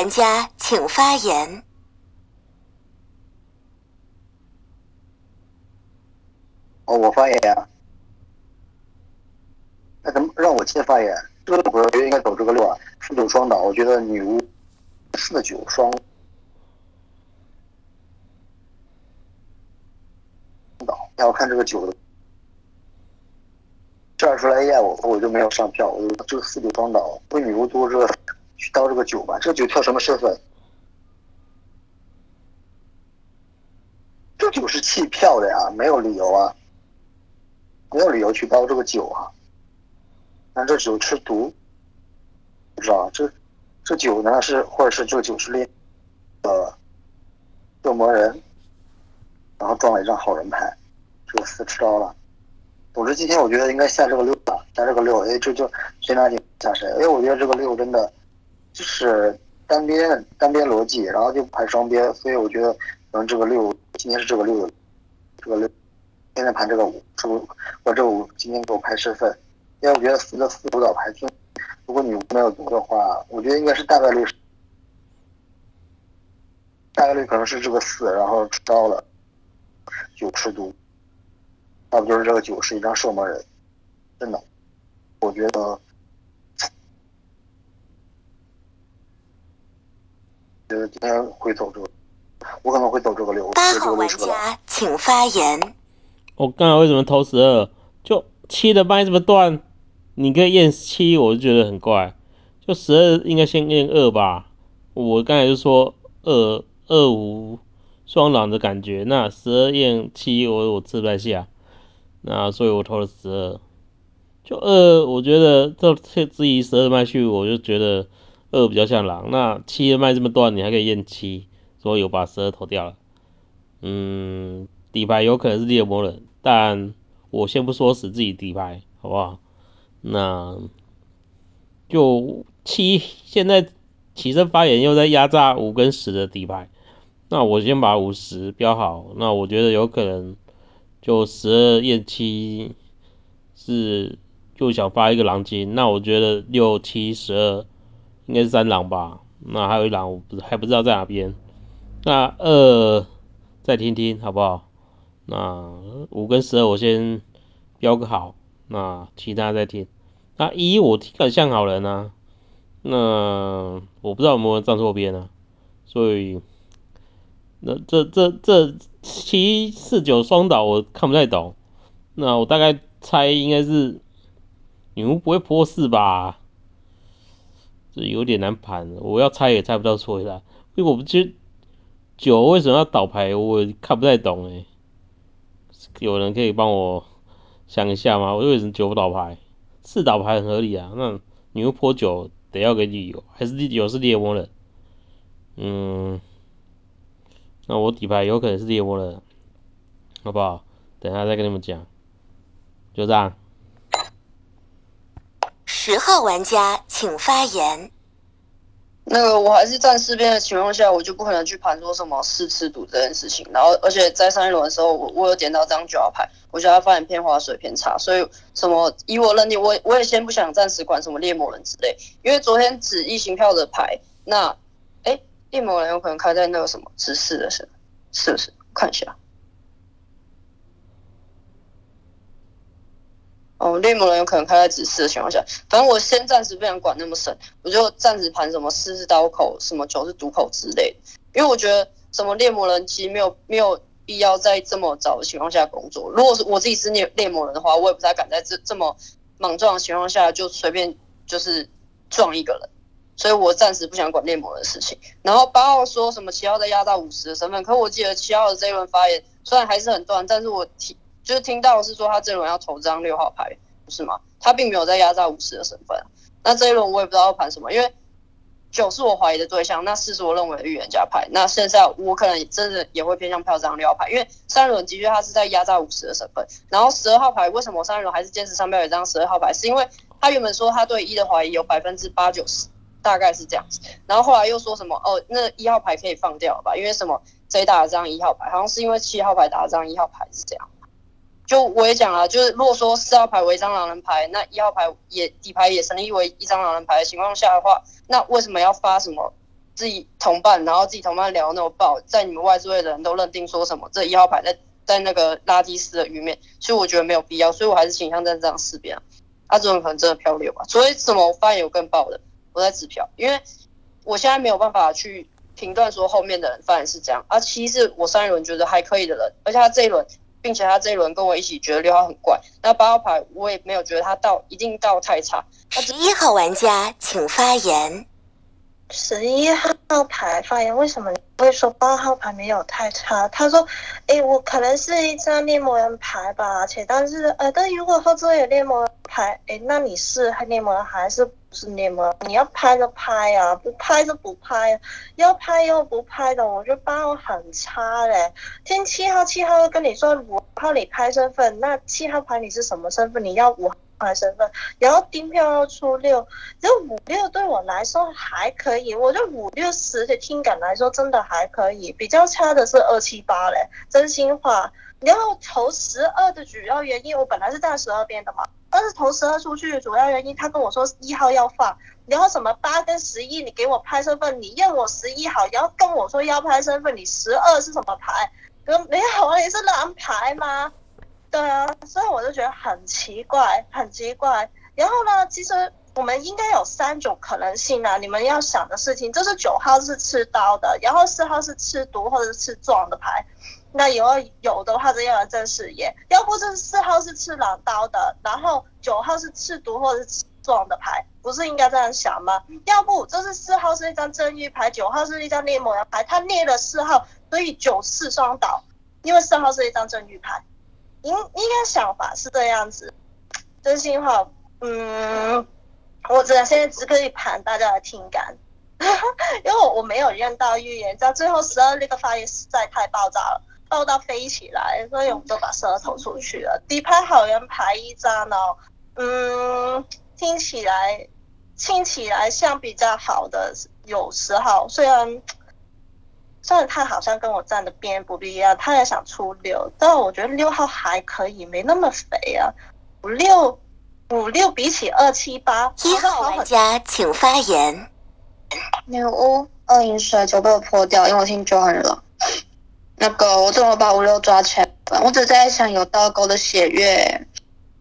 玩家请发言。哦，我发言呀。那怎么让我先发言？这个我觉得应该走这个六啊，四九双倒，我觉得女巫四九双倒。要看这个九的，这样出来一下我我就没有上票，我就这个四九双倒，为女巫多这个去刀这个九吧，这个九跳什么身份？这九是弃票的呀，没有理由啊，没有理由去刀这个九啊。但这酒吃毒，不知道这这酒呢是，或者是这个酒是猎呃恶魔人，然后撞了一张好人牌，这个四吃刀了。总之今天我觉得应该下这个六吧，下这个六，哎，这就谁拿紧下谁。哎，我觉得这个六真的就是单边单边逻辑，然后就排双边，所以我觉得可能这个六今天是这个六，这个六现在盘这个五，是不我这五今天给我排身份。因为我觉得四个四主导牌听，如果你没有读的话，我觉得应该是大概率，大概率可能是这个四，然后吃刀了，九吃毒，要不就是这个九是一张射魔人，真的，我觉得，觉得今天会走这个，我可能会走这个流。八号玩家请发言。我刚才为什么投十二？就七的麦这么断？你可以验七，我就觉得很怪。就十二应该先验二吧。我刚才就说二二五双狼的感觉，那十二验七，我我吃不太下。那所以我投了十二。就二，我觉得这质疑十二麦序，我就觉得二比较像狼。那七的麦这么断，你还可以验七，所以我把十二投掉了。嗯，底牌有可能是猎魔人，但我先不说死自己底牌，好不好？那就七现在起身发言又在压榨五跟十的底牌，那我先把五十标好，那我觉得有可能就十二验七是就想发一个狼金，那我觉得六七十二应该是三狼吧，那还有一狼我不还不知道在哪边，那二再听听好不好？那五跟十二我先标个好，那其他再听。那一我听很像好人啊，那我不知道有没有站错边啊，所以那这这这七四九双倒我看不太懂，那我大概猜应该是女巫不会破四吧，这有点难盘，我要猜也猜不到错啦，因为我不知九为什么要倒牌，我看不太懂诶、有人可以帮我想一下吗？我为什么九不倒牌？四倒牌很合理啊，那你又泼九得要给理由，还是有是猎魔人？嗯，那我底牌有可能是猎魔人，好不好？等下再跟你们讲，就这样。十号玩家请发言。那个我还是站四边的情况下，我就不可能去盘说什么四次赌这件事情。然后，而且在上一轮的时候，我我有点到张九号牌，我觉得他发言偏滑水偏差，所以什么以我认定，我我也先不想暂时管什么猎魔人之类，因为昨天指异形票的牌，那哎猎魔人有可能开在那个什么指四的是，是不是？看一下。哦，猎魔人有可能开在指示的情况下，反正我先暂时不想管那么深，我就暂时盘什么四是刀口，什么九是毒口之类的，因为我觉得什么猎魔人其实没有没有必要在这么早的情况下工作。如果是我自己是猎猎魔人的话，我也不太敢在这这么莽撞的情况下就随便就是撞一个人，所以我暂时不想管猎魔人的事情。然后八号说什么七号在压到五十的身份，可我记得七号的这一轮发言虽然还是很断，但是我听。就是听到是说他这轮要投这张六号牌，不是吗？他并没有在压榨五十的身份。那这一轮我也不知道要盘什么，因为九是我怀疑的对象，那四是我认为的预言家牌，那剩下我可能真的也会偏向票这张六号牌，因为三轮的确他是在压榨五十的身份。然后十二号牌为什么三轮还是坚持上票有一张十二号牌？是因为他原本说他对一的怀疑有百分之八九十，大概是这样子。然后后来又说什么哦，那一号牌可以放掉吧？因为什么谁打了这张一号牌？好像是因为七号牌打了这张一号牌是这样。就我也讲了，就是如果说四号牌为一张狼人牌，那一号牌也底牌也成立为一张狼人牌的情况下的话，那为什么要发什么自己同伴，然后自己同伴聊那么爆，在你们外置位的人都认定说什么这一号牌在在那个垃圾丝的鱼面，所以我觉得没有必要，所以我还是倾向在这张四边啊。阿这种可能真的漂流吧，所以什么发现有更爆的，我在纸票，因为我现在没有办法去评断说后面的人发现是这样，而七是我上一轮觉得还可以的人，而且他这一轮。并且他这一轮跟我一起觉得六号很怪，那八号牌我也没有觉得他到一定到太差。十一号玩家请发言。十一号牌发言，为什么你会说八号牌没有太差？他说，诶，我可能是一张猎魔人牌吧，且但是，呃，但如果后座有猎魔拍哎，那你是猎魔人还是不是猎魔人？你要拍就拍啊，不拍就不拍，要拍又不拍的，我觉得八号很差嘞。听七号，七号跟你说五号你拍身份，那七号牌你是什么身份？你要五。牌身份，然后订票要出六，这五六对我来说还可以，我觉得五六十的听感来说真的还可以，比较差的是二七八嘞，真心话。然后投十二的主要原因，我本来是站十二边的嘛，但是投十二出去的主要原因，他跟我说一号要放，然后什么八跟十一，你给我拍身份，你认我十一号，然后跟我说要拍身份，你十二是什么牌？没有啊，你是狼牌吗？对啊，所以我就觉得很奇怪，很奇怪。然后呢，其实我们应该有三种可能性啊，你们要想的事情就是九号是吃刀的，然后四号是吃毒或者是吃撞的牌。那有有的话，就要来正视野，要不就是四号是吃狼刀的，然后九号是吃毒或者是吃撞的牌，不是应该这样想吗？要不就是四号是一张正义牌，九号是一张猎魔人牌，他猎了四号，所以九四双倒，因为四号是一张正义牌。应应该想法是这样子，真心话，嗯，我只能现在只可以盘大家的听感，因为我没有认到预言，到最后十二那个发言实在太爆炸了，爆到飞起来，所以我们就把十二投出去了。底牌好人牌一张哦，嗯，听起来听起来像比较好的有时候，虽然虽然他好像跟我站的边不一样，他也想出六，但我觉得六号还可以，没那么肥啊。五六五六比起二七八，一号玩家请发言。女巫二饮水酒被我泼掉，因为我听酒很冷。那个我怎么把五六抓起来？我只在想有倒钩的血月，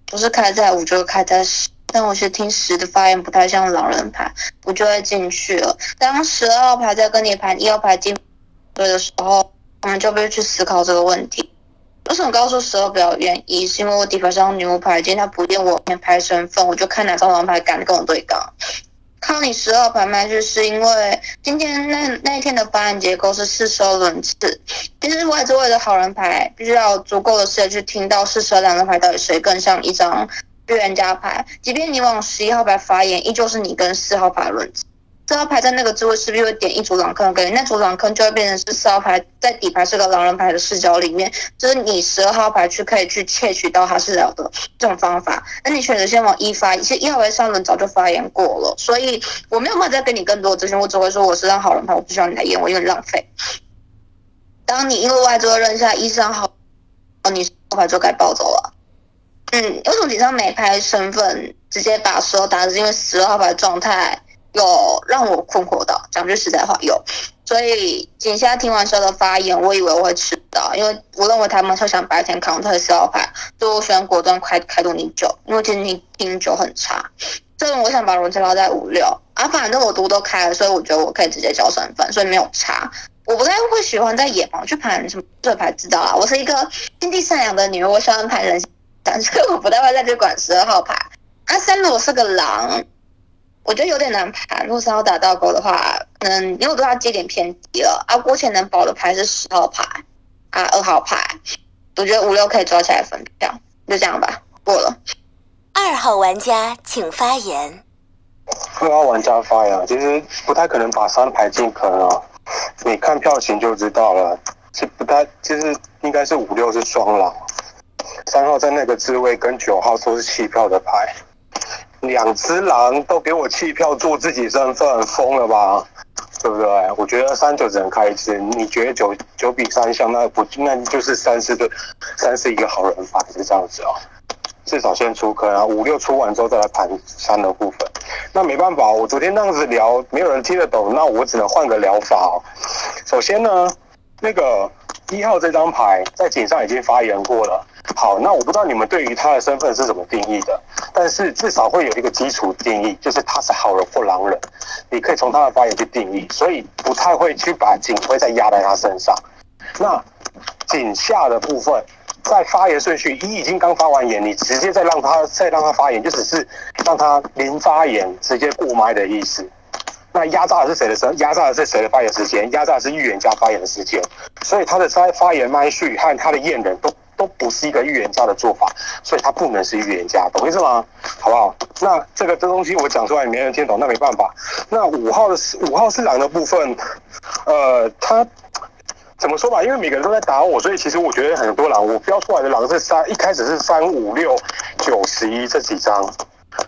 不是开在五就是开在十，但我是听十的发言不太像狼人牌，我就会进去了。当十二号牌在跟你盘一号牌进对的时候，我们就必须去思考这个问题。为什么告诉十二不要愿意？是因为我底牌上女巫牌，今天他不念我先拍身份，我就看哪张狼牌敢跟我对杠。靠你十号牌卖去，是因为今天那那一天的发言结构是四十二轮次。其实外置位的好人牌，必须要足够的时间去听到四十二两张牌到底谁更像一张预言家牌。即便你往十一号牌发言，依旧是你跟四号牌轮次。四号牌在那个置位势必会点一组狼坑给你，那组狼坑就会变成是四号牌在底牌是个狼人牌的视角里面，就是你十二号牌去可以去窃取到他视角的这种方法。那你选择先往一发，其实一号牌上轮早就发言过了，所以我没有办法再给你更多资讯，我只会说我是张好人牌，我不需要你来验，我有点浪费。当你因为外桌认下一三号，你十号牌就该暴走了。嗯，为什么几张没拍身份直接把十二打？是因为十二号牌状态。有让我困惑到，讲句实在话，有。所以井下听完所有的发言，我以为我会吃到，因为我认为他们是想白天扛特四号牌，所以我选果断开开动你九，因为今天你听九很差。这种我想把轮次拉在五六啊，反正我毒都开了，所以我觉得我可以直接交身份，所以没有差。我不太会喜欢在野房去盘什么这牌，知道啦。我是一个心地善良的女人，我喜欢盘人，但是我不太会再去管十二号牌。啊，三如果是个狼。我觉得有点难盘，如果三号打倒钩的话，嗯，因为我对他接点偏低了。啊，郭前能保的牌是十号牌，啊，二号牌，我觉得五六可以抓起来分票，就这样吧，过了。二号玩家请发言。二号玩家发言，其实不太可能把三牌进坑啊，你看票型就知道了，是不太，就是应该是五六是双狼，三号在那个置位跟九号都是弃票的牌。两只狼都给我弃票做自己身份，疯了吧？对不对？我觉得三九只能开一只，你觉得九九比三像那不那就是三是个三是一个好人法，是这样子哦。至少先出坑啊，五六出完之后再来盘三的部分。那没办法，我昨天那样子聊，没有人听得懂，那我只能换个疗法哦。首先呢，那个一号这张牌在井上已经发言过了。好，那我不知道你们对于他的身份是怎么定义的，但是至少会有一个基础定义，就是他是好人或狼人，你可以从他的发言去定义，所以不太会去把警徽再压在他身上。那井下的部分，在发言顺序一已经刚发完言，你直接再让他再让他发言，就只是让他零发言直接过麦的意思。那压榨的是谁的身？压榨的是谁的发言时间？压榨的是预言家发言的时间，所以他的发发言麦序和他的验人都。都不是一个预言家的做法，所以他不能是预言家，懂意思吗？好不好？那这个这东西我讲出来没人听懂，那没办法。那五号的五号是狼的部分，呃，他怎么说吧？因为每个人都在打我，所以其实我觉得很多狼，我标出来的狼是三，一开始是三五六九十一这几张，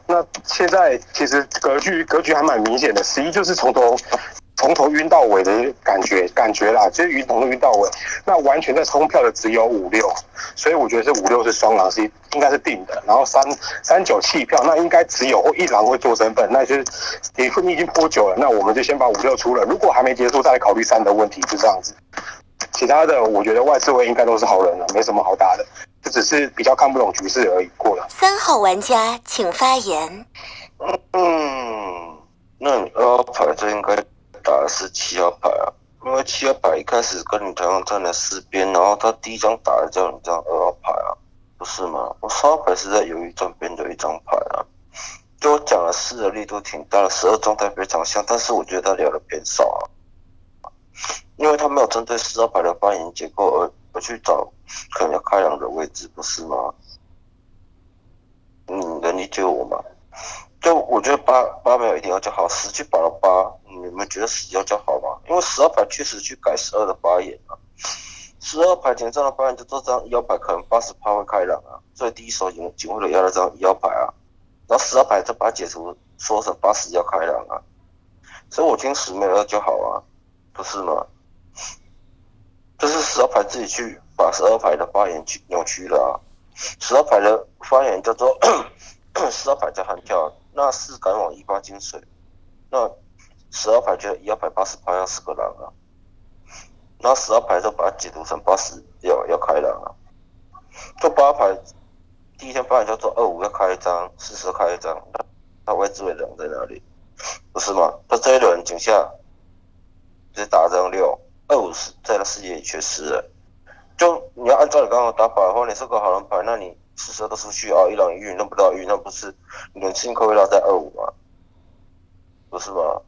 那现在其实格局格局还蛮明显的，十一就是从头。从头晕到尾的感觉，感觉啦，就是晕从头晕到尾。那完全在冲票的只有五六，所以我觉得是五六是双狼，是应该是定的。然后三三九弃票，那应该只有一狼会做身份，那就是你你已经播久了，那我们就先把五六出了。如果还没结束，再来考虑三的问题，就这样子。其他的我觉得外四位应该都是好人了，没什么好打的，这只是比较看不懂局势而已。过了。三号玩家请发言。嗯，那你二牌这应该。打的是七号牌啊，因为七号牌一开始跟你同样站在四边，然后他第一张打的叫你这样二号牌啊，不是吗？我三号牌是在犹豫站边的一张牌啊，就我讲了四的力度挺大，十二状态非常像，但是我觉得他聊的偏少啊，因为他没有针对四号牌的发言结构而而去找可能要开两的位置，不是吗？你能理解我吗？就我觉得八八没有一定要叫好，十去保了八，你们觉得十要叫好吗？因为十二牌确实去改十二的发言啊，十二牌前上的发言就这张一号牌可能八十趴会开朗啊，所以第一手警警徽的压了这张一号牌啊，然后十二牌再把解除说成八十要开朗啊，所以我听十没有二就好啊，不是吗？这是十二牌自己去把十二牌的发言去扭曲了啊，十二牌的发言叫做 十二牌在喊跳，那是赶往一八金水，那十二排觉得一号牌八十八要是个狼啊。那十二排就把它解读成八十要要开狼啊，就八排第一天发言叫做二五要开一张，四十开一张，那外置位人在哪里？不是吗？他这一轮井下直接打张六二五是在他视野里缺失了，就你要按照你刚刚打法的话，你是个好人牌，那你四十都出去啊，一狼一玉弄不到玉，那不是你的信扣会拉在二五吗？不是吗？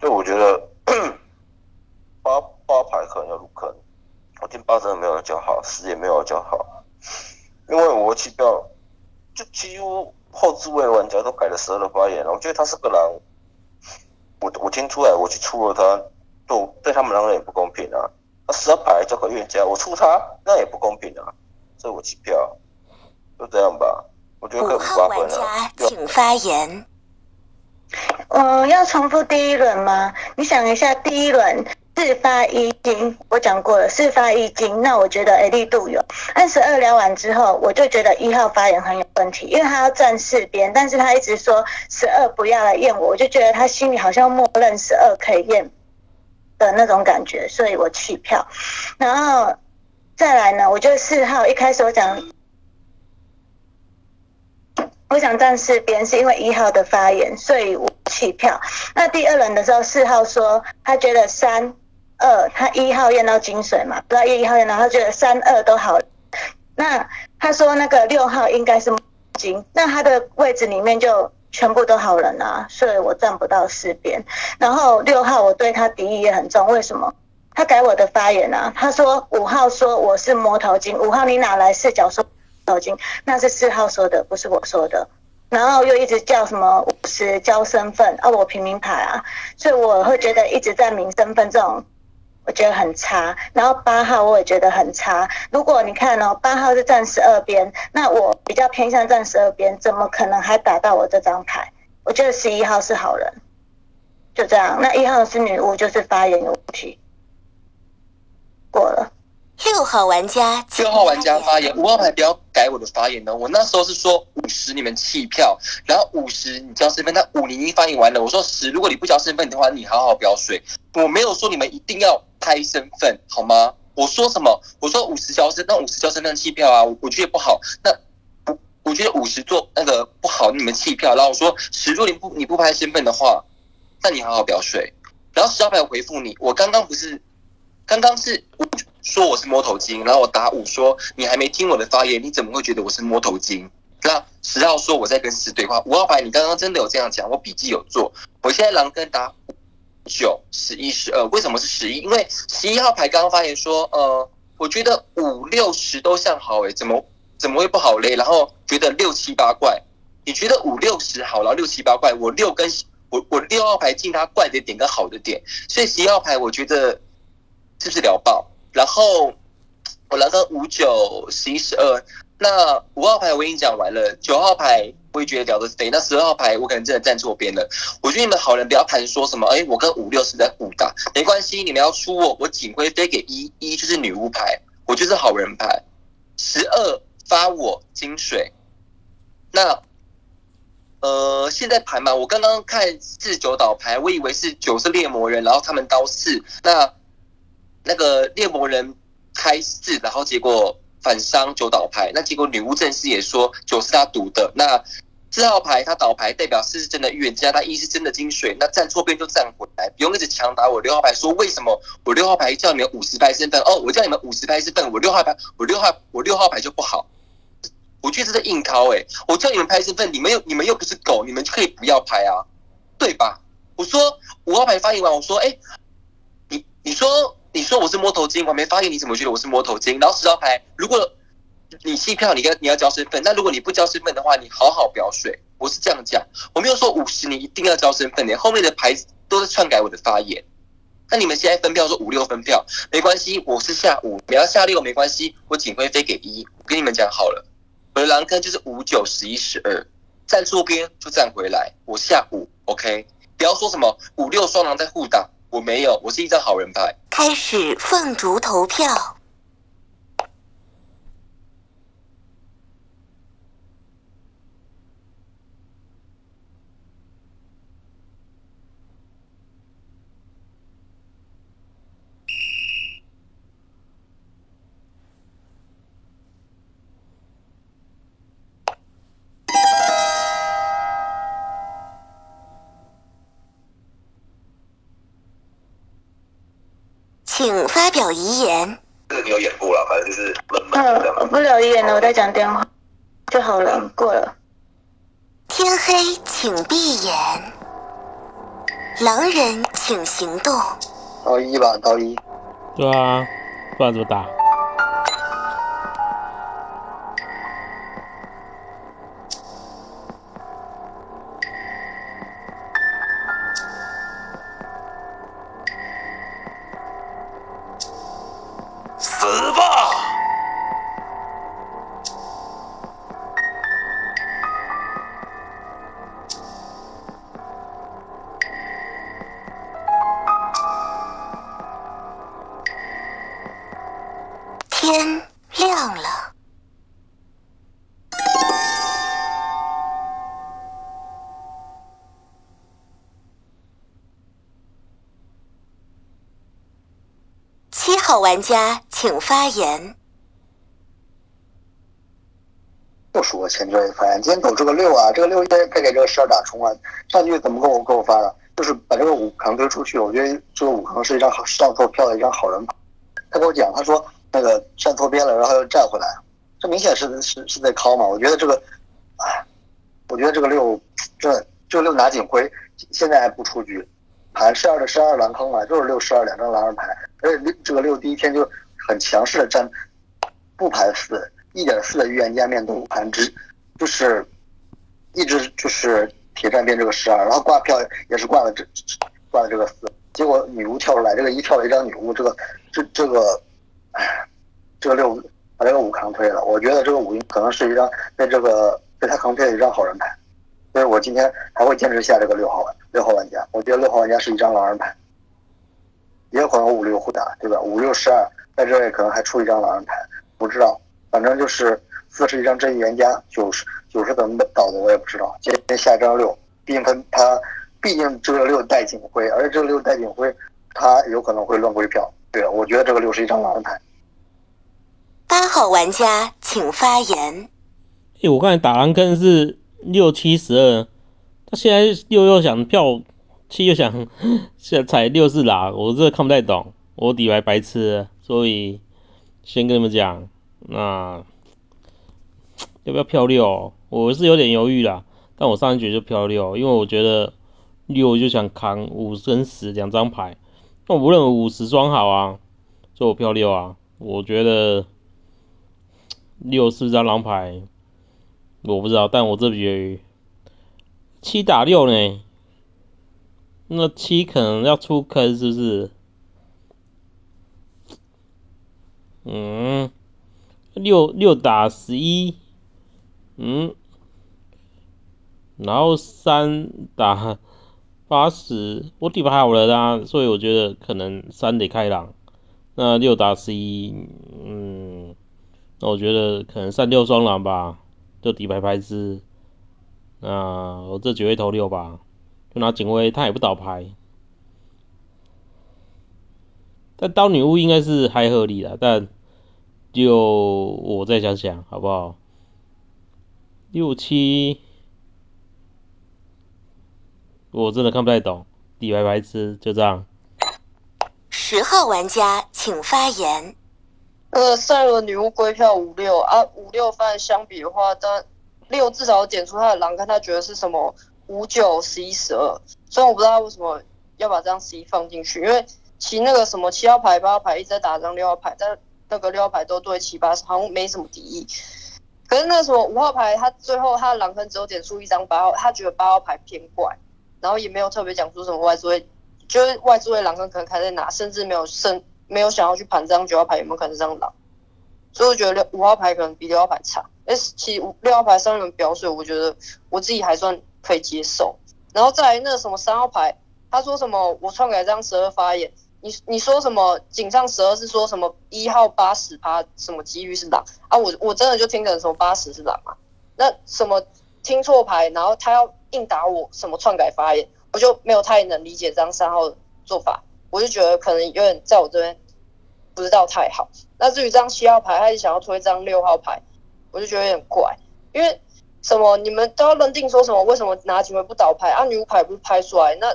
就我觉得。八八排可能要入坑，我听八真的没有教好，十也没有教好，因为我弃票，就几乎后置位玩家都改了十二的发言了，我觉得他是个狼，我我听出来，我去出了他，对对他们两个人也不公平啊，那十二排交给预言家，我出他那也不公平啊，所以我弃票，就这样吧，我觉得可以五八分啊。请发言。嗯，要重复第一轮吗？你想一下，第一轮。四发一金，我讲过了，四发一金，那我觉得 A 力度有。按十二聊完之后，我就觉得一号发言很有问题，因为他要站四边，但是他一直说十二不要来验我，我就觉得他心里好像默认十二可以验的那种感觉，所以我弃票。然后再来呢，我觉得四号一开始我讲，我想站四边是因为一号的发言，所以我弃票。那第二轮的时候，四号说他觉得三。二，他一号验到金水嘛，不知道验一号验到，他觉得三二都好。那他说那个六号应该是金，那他的位置里面就全部都好人啊，所以我站不到四边。然后六号我对他敌意也很重，为什么？他改我的发言啊，他说五号说我是摸头金，五号你哪来视角说头金？那是四号说的，不是我说的。然后又一直叫什么五十交身份啊，我平民牌啊，所以我会觉得一直在明身份这种。我觉得很差，然后八号我也觉得很差。如果你看哦，八号是站十二边，那我比较偏向站十二边，怎么可能还打到我这张牌？我觉得十一号是好人，就这样。那一号是女巫，就是发言有问题。过了。六号玩家，六号玩家发言，五号牌不要改我的发言呢。我那时候是说五十你们弃票，然后五十你交身份，那五零一发言完了，我说十，如果你不交身份的话，你好好表水。我没有说你们一定要拍身份，好吗？我说什么？我说五十交身，那五十交身份弃票啊，我觉得不好。那我我觉得五十做那个不好，你们弃票。然后我说十，如果你不你不拍身份的话，那你好好表水。然后十号牌回复你，我刚刚不是，刚刚是。说我是摸头精，然后我打五说你还没听我的发言，你怎么会觉得我是摸头精？那十号说我在跟十对话，五号牌你刚刚真的有这样讲，我笔记有做。我现在狼跟打九、十一、十二，为什么是十一？因为十一号牌刚刚发言说，呃，我觉得五六十都像好诶，怎么怎么会不好嘞？然后觉得六七八怪，你觉得五六十好，然后六七八怪，我六跟我我六号牌进他怪的点跟好的点，所以十一号牌我觉得是不是聊爆？然后我来到五九十一十二，那五号牌我已经讲完了，九号牌我也觉得聊得飞，那十二号牌我可能真的站错边了。我觉得你们好人不要谈说什么，哎，我跟五六是在互打，没关系，你们要出我，我警徽飞给一，一就是女巫牌，我就是好人牌。十二发我金水，那呃现在牌嘛，我刚刚看四九倒牌，我以为是九是猎魔人，然后他们刀四那。那个猎魔人开四，然后结果反伤九倒牌，那结果女巫正式也说九是他赌的。那四号牌他倒牌代表四是真的预言家，他一是真的金水，那站错边就站回来，不用一直强打我六号牌。说为什么我六号牌叫你们五十拍身份？哦，我叫你们五十拍身份，我六号牌我六号我六号牌就不好。我觉得是硬靠哎，我叫你们拍身份，你们又你们又不是狗，你们就可以不要拍啊，对吧？我说五号牌发言完，我说哎，你你说。你说我是摸头精，我没发现你怎么觉得我是摸头精？然后十张牌，如果你弃票，你跟你要交身份，那如果你不交身份的话，你好好表水。我是这样讲，我没有说五十你一定要交身份的，后面的牌都是篡改我的发言。那你们现在分票说五六分票，没关系，我是下五，你要下六没关系，我警徽飞给一。我跟你们讲好了，我的狼坑就是五九十一十二，站错边就站回来，我下五，OK，不要说什么五六双狼在互打，我没有，我是一张好人牌。开始凤竹投票。请发表遗言。这个你有演过了，反正就是闷闷嗯的，我不留言了，我在讲电话就好了，过了。天黑，请闭眼。狼人请行动。刀一吧，刀一。对啊，不然怎么打？玩家请发言。又是我前缀发言，今天走这个六啊，这个六应该该给这个十二打冲啊。上局怎么跟我跟我发的？就是把这个五扛推出去，我觉得这个五扛是一张好上错票的一张好人牌。他跟我讲，他说那个站错边了，然后又站回来，这明显是是是在敲嘛。我觉得这个，哎，我觉得这个六，这这个六拿警徽，现在还不出局，盘十二的十二狼坑嘛，就是六十二两张狼人牌，而且六这个六第一天就很强势的站，不盘四，一点四的预言家面对五盘只就是一直就是铁站边这个十二，然后挂票也是挂了这挂了这个四，结果女巫跳出来，这个一跳了一张女巫，这个这这个，哎，这个六把这个五扛推了，我觉得这个五可能是一张被这个被他扛推的一张好人牌，所以我今天还会坚持下这个六号玩六号玩家，我觉得六号玩家是一张狼人牌，也有可能五六互打，对吧？五六十二在这里可能还出一张狼人牌，不知道，反正就是四是一张真预言家，九十九是怎么倒的我也不知道。今天下一张六，毕竟他他毕竟这个六带警徽，而且这个六带警徽，他有可能会乱归票。对，我觉得这个六是一张狼人牌。八号玩家请发言。诶、我刚才打狼坑是六七十二，他现在六又想票，七又想 现在才六是哪？我这看不太懂，我底牌白痴，所以先跟你们讲，那要不要票六？我是有点犹豫啦，但我上一局就票六，因为我觉得六就想扛五跟十两张牌，那我不认为五十双好啊，所以我票六啊，我觉得六是张狼牌。我不知道，但我这局七打六呢，那七可能要出坑是不是？嗯，六六打十一，嗯，然后三打八十，我底牌好了啦，所以我觉得可能三得开朗。那六打十一，嗯，那我觉得可能三六双狼吧。就底牌牌子，那我这局会投六吧，就拿警徽，他也不倒牌。但刀女巫应该是还合理的，但就我再想想好不好？六七，我真的看不太懂，底牌牌子就这样。十号玩家请发言。呃，赛罗女巫归票五六啊，五六番相比的话，但六至少点出他的狼，看他觉得是什么五九十一十二，虽然我不知道他为什么要把这张十一放进去，因为其那个什么七号牌、八号牌一直在打这张六号牌，但那个六号牌都对七八好像没什么敌意。可是那什么五号牌，他最后他的狼坑只有点出一张八号，他觉得八号牌偏怪，然后也没有特别讲出什么外置位就是外置位狼坑可能开在哪，甚至没有胜没有想要去盘这张九号牌有没有可能是张狼，所以我觉得六五号牌可能比六号牌差。哎，其实六号牌三轮表水，我觉得我自己还算可以接受。然后再来那什么三号牌，他说什么我篡改这张十二发言，你你说什么井上十二是说什么一号八十趴什么几率是狼啊？我我真的就听成什么八十是狼啊？那什么听错牌，然后他要硬打我什么篡改发言，我就没有太能理解这张三号的做法，我就觉得可能有点在我这边不知道太好。那至于这张七号牌，他是想要推这张六号牌。我就觉得有点怪，因为什么？你们都要认定说什么？为什么拿几回不倒牌啊？女巫牌不是拍出来那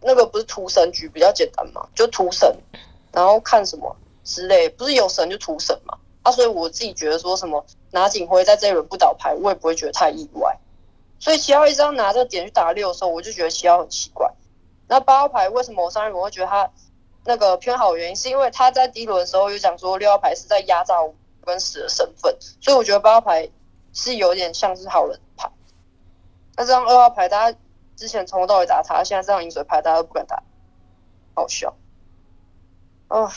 那个不是屠神局比较简单嘛？就屠神，然后看什么之类，不是有神就屠神嘛？啊，所以我自己觉得说什么拿警徽在这一轮不倒牌，我也不会觉得太意外。所以七号一张拿这个点去打六的时候，我就觉得七号很奇怪。那八号牌为什么我上一轮会觉得他那个偏好？原因是因为他在第一轮的时候有讲说六号牌是在压榨我。跟死的身份，所以我觉得八号牌是有点像是好人牌。那这张二号牌，大家之前从头到尾打他，现在这张饮水牌大家都不敢打，好笑。哦，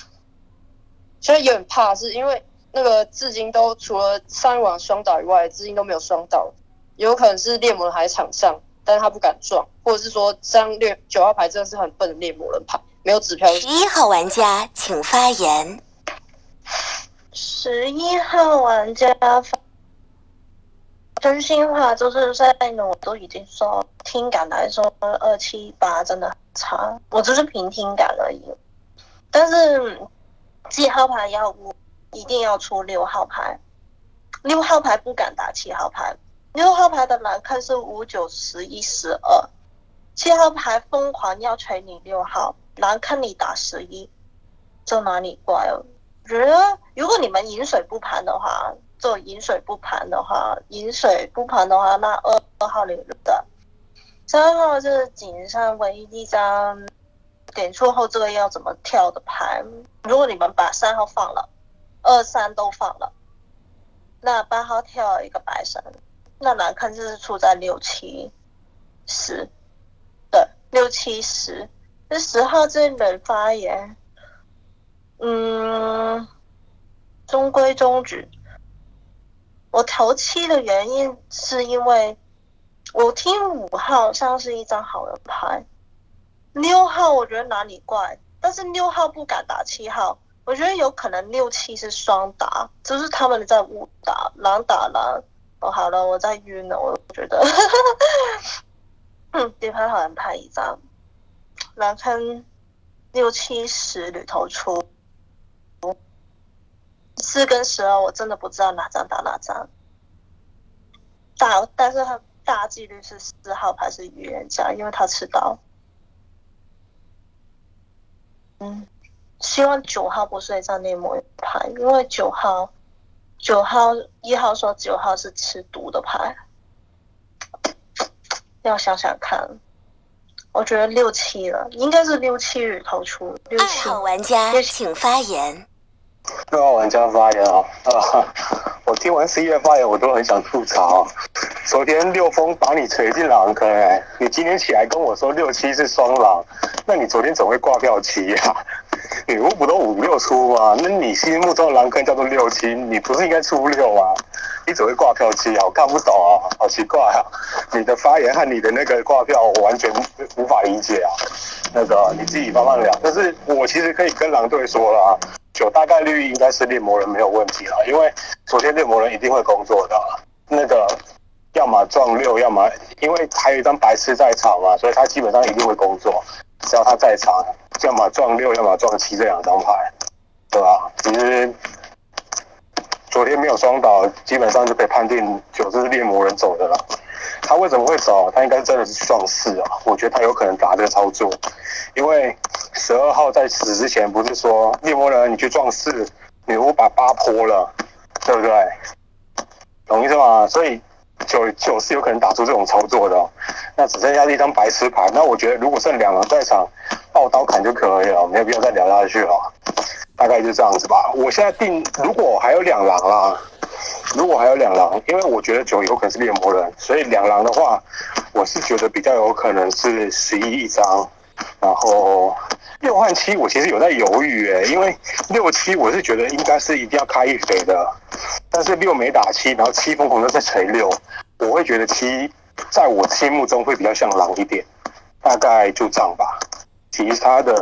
现在有点怕，是因为那个至今都除了上一晚双倒以外，至今都没有双倒，有可能是猎魔人还在场上，但是他不敢撞，或者是说这张猎九号牌真的是很笨的猎魔人牌，没有指标。十一号玩家请发言。十一号玩家，真心话就是在呢，我都已经说听感来说二七八真的很差，我只是凭听感而已。但是七号牌要不，一定要出六号牌，六号牌不敢打七号牌，六号牌的难看是五九十一十二，七号牌疯狂要锤你六号，难看你打十一，这哪里怪哦？觉得如果你们饮水不盘的话，做饮水不盘的话，饮水不盘的话，那二二号留的，三号是井上唯一一张点错后这个要怎么跳的牌。如果你们把三号放了，二三都放了，那八号跳一个白神，那难看就是出在六七十，六七十，这十号这轮发言。嗯，中规中矩。我投七的原因是因为我听五号像是一张好人牌，六号我觉得哪里怪，但是六号不敢打七号，我觉得有可能六七是双打，就是他们在误打狼打狼。哦，好了，我在晕了，我觉得，嗯，叠牌好人牌一张，来看六七十里头出。四跟十二，我真的不知道哪张打哪张。大，但是他大几率是四号牌是预言家，因为他迟到。嗯，希望九号不是一张内魔牌，因为九号，九号一号说九号是吃毒的牌，要想想看。我觉得六七了，应该是六七日投出。二号玩家请发言。六号玩家发言啊！啊，我听完十一月发言，我都很想吐槽。昨天六封把你锤进狼坑，哎，你今天起来跟我说六七是双狼，那你昨天怎么会挂掉七呀？女巫不都五六出吗？那你心目中的狼坑叫做六七，你不是应该出六吗？你只会挂票七啊？我看不懂啊，好奇怪啊！你的发言和你的那个挂票，我完全无法理解啊。那个你自己慢慢聊，但是我其实可以跟狼队说了啊。九大概率应该是猎魔人没有问题了，因为昨天猎魔人一定会工作的，那个要么撞六，要么因为还有一张白痴在场嘛，所以他基本上一定会工作，只要他在场，要么撞六，要么撞七这两张牌，对吧？其实昨天没有双倒，基本上就可以判定九是猎魔人走的了。他为什么会走？他应该真的是撞四啊！我觉得他有可能打这个操作，因为十二号在死之前不是说猎魔人你去撞四，女巫把八破了，对不对？懂意思吗？所以九九是有可能打出这种操作的。那只剩下一张白痴牌，那我觉得如果剩两人在场，爆刀砍就可以了，没有必要再聊下去了。大概就这样子吧。我现在定，如果还有两狼啦。如果还有两狼，因为我觉得九有可能是猎魔人，所以两狼的话，我是觉得比较有可能是十一一张，然后六换七我其实有在犹豫诶，因为六七我是觉得应该是一定要开一飞的，但是六没打七，然后七疯狂的在锤六，我会觉得七在我心目中会比较像狼一点，大概就这样吧。其他的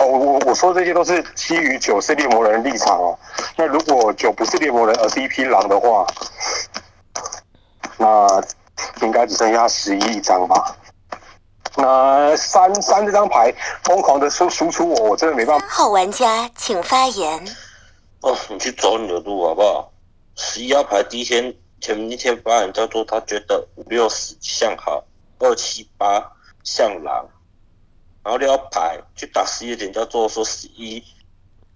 哦，我我说这些都是基于九是猎魔人的立场哦。那如果九不是猎魔人，而是一匹狼的话，那应该只剩下十一张吧。那三三这张牌疯狂的输输出我，我真的没办法。号玩家请发言。哦，你去走你的路好不好？十一号牌第一天前一天发言叫做他觉得五六十像好，二七八像狼，然后六号牌去打十一点叫做说十一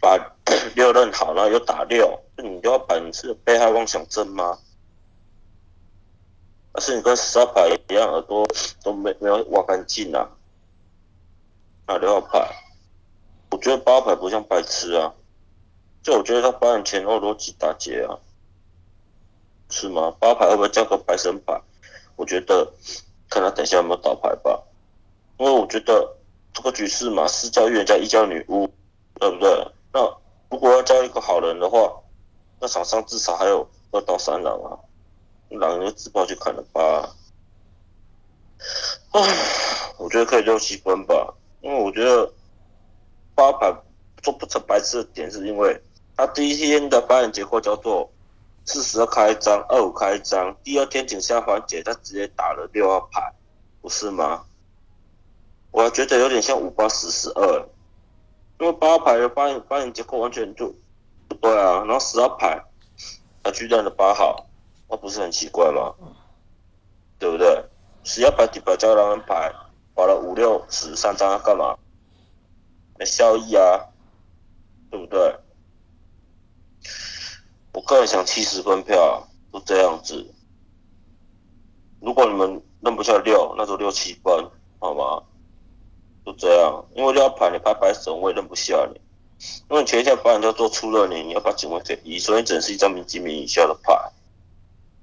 把 六认好，然后又打六，就你六号牌你是被害妄想症吗？而是你跟十二牌一样，耳朵都没没有挖干净啊？啊，六号牌，我觉得八号牌不像白痴啊，就我觉得他八人前后逻辑打结啊，是吗？八号牌会不会叫个白神牌？我觉得看他等一下有没有倒牌吧，因为我觉得这个局势嘛，四教预言家一教女巫，对不对？那如果要教一个好人的话，那场上至少还有二到三狼啊。狼就自爆就砍了八，唉，我觉得可以六七分吧，因为我觉得八牌做不成白痴的点是因为他第一天的发言结果叫做四十二开张，二五开张，第二天井下环节他直接打了六二牌，不是吗？我觉得有点像五八十十二，因为八牌的发言发言结构完全就不对啊，然后十号牌他居然了八号。那不是很奇怪吗？对不对？十要牌底牌加狼人牌，花了五六十三张干嘛？没效益啊，对不对？我个人想七十分票，就这样子。如果你们认不下六，那就六七分，好吗？就这样，因为六牌你拍白神，我也认不下你。因为前一天白人叫做出了你，你要把警卫给移，所以整是一张名几名以下的牌。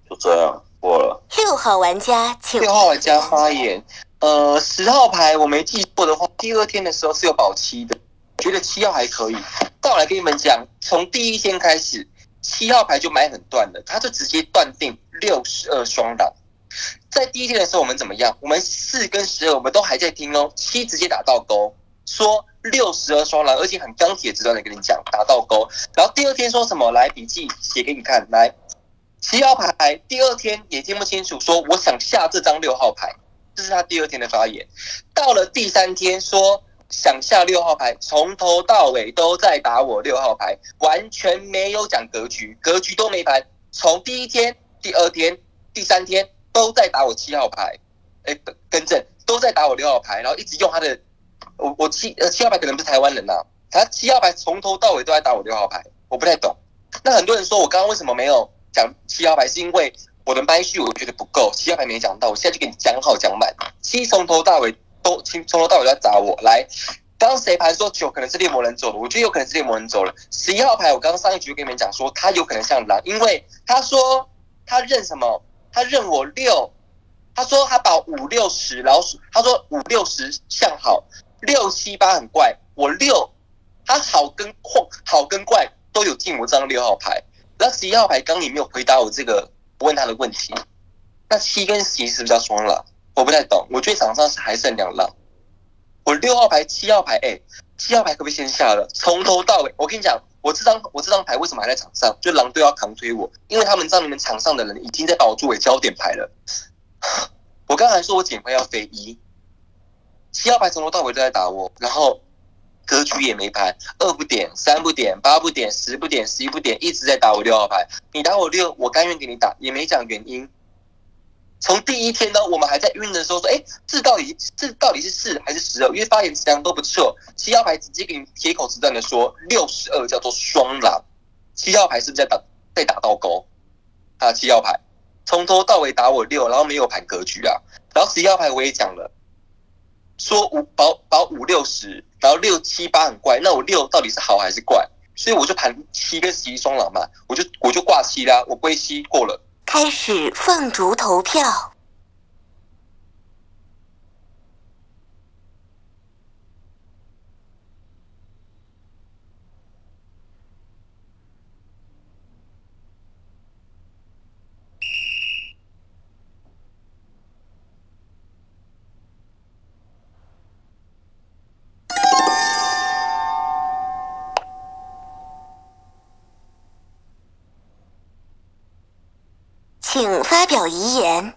就这样过了。六号玩家，请六号玩家发言。呃，十号牌我没记错的话，第二天的时候是有保七的，觉得七号还可以。但我来跟你们讲，从第一天开始，七号牌就买很断了，他就直接断定六十二双狼。在第一天的时候，我们怎么样？我们四跟十二我们都还在听哦，七直接打倒钩，说六十二双狼，而且很钢铁直断的跟你讲打倒钩。然后第二天说什么？来笔记写给你看，来。七号牌第二天也听不清楚，说我想下这张六号牌，这是他第二天的发言。到了第三天说想下六号牌，从头到尾都在打我六号牌，完全没有讲格局，格局都没盘。从第一天、第二天、第三天都在打我七号牌，哎，更正都在打我六号牌，然后一直用他的，我我七呃七号牌可能不是台湾人呐，他七号牌从头到尾都在打我六号牌，我不太懂。那很多人说我刚刚为什么没有？讲七号牌是因为我的麦序我觉得不够，七号牌没讲到，我现在就给你讲好讲满。七从头到尾都从从头到尾都在砸我来。刚刚谁牌说九可能是猎魔人走了，我觉得有可能是猎魔人走了。十一号牌我刚刚上一局就跟你们讲说他有可能像狼，因为他说他认什么？他认我六，他说他把五六十老鼠，他说五六十像好，六七八很怪，我六他好跟坏好跟怪都有进我这张六号牌。那十一号牌刚你没有回答我这个问他的问题，那七跟十一是不是叫双狼？我不太懂，我觉得场上是还剩两狼。我六号牌、七号牌，哎，七号牌可不可以先下了？从头到尾，我跟你讲，我这张我这张牌为什么还在场上？就狼队要扛推我，因为他们知道你们场上的人已经在把我作为焦点牌了。我刚才说我捡牌要飞一，七号牌从头到尾都在打我，然后。格局也没牌，二不点，三不点，八不点，十不点，十一不点，一直在打我六号牌。你打我六，我甘愿给你打，也没讲原因。从第一天呢，我们还在晕的时候说，哎，这到底这到底是四还是十二？因为发言质量都不错。七号牌直接给你铁口直断的说，六十二叫做双狼。七号牌是不是在打在打倒钩？啊，七号牌从头到尾打我六，然后没有盘格局啊。然后十一号牌我也讲了。说五保保五六十，然后六七八很怪，那我六到底是好还是怪？所以我就盘七跟十一双狼嘛，我就我就挂七啦，我归七过了。开始放逐投票。请发表遗言。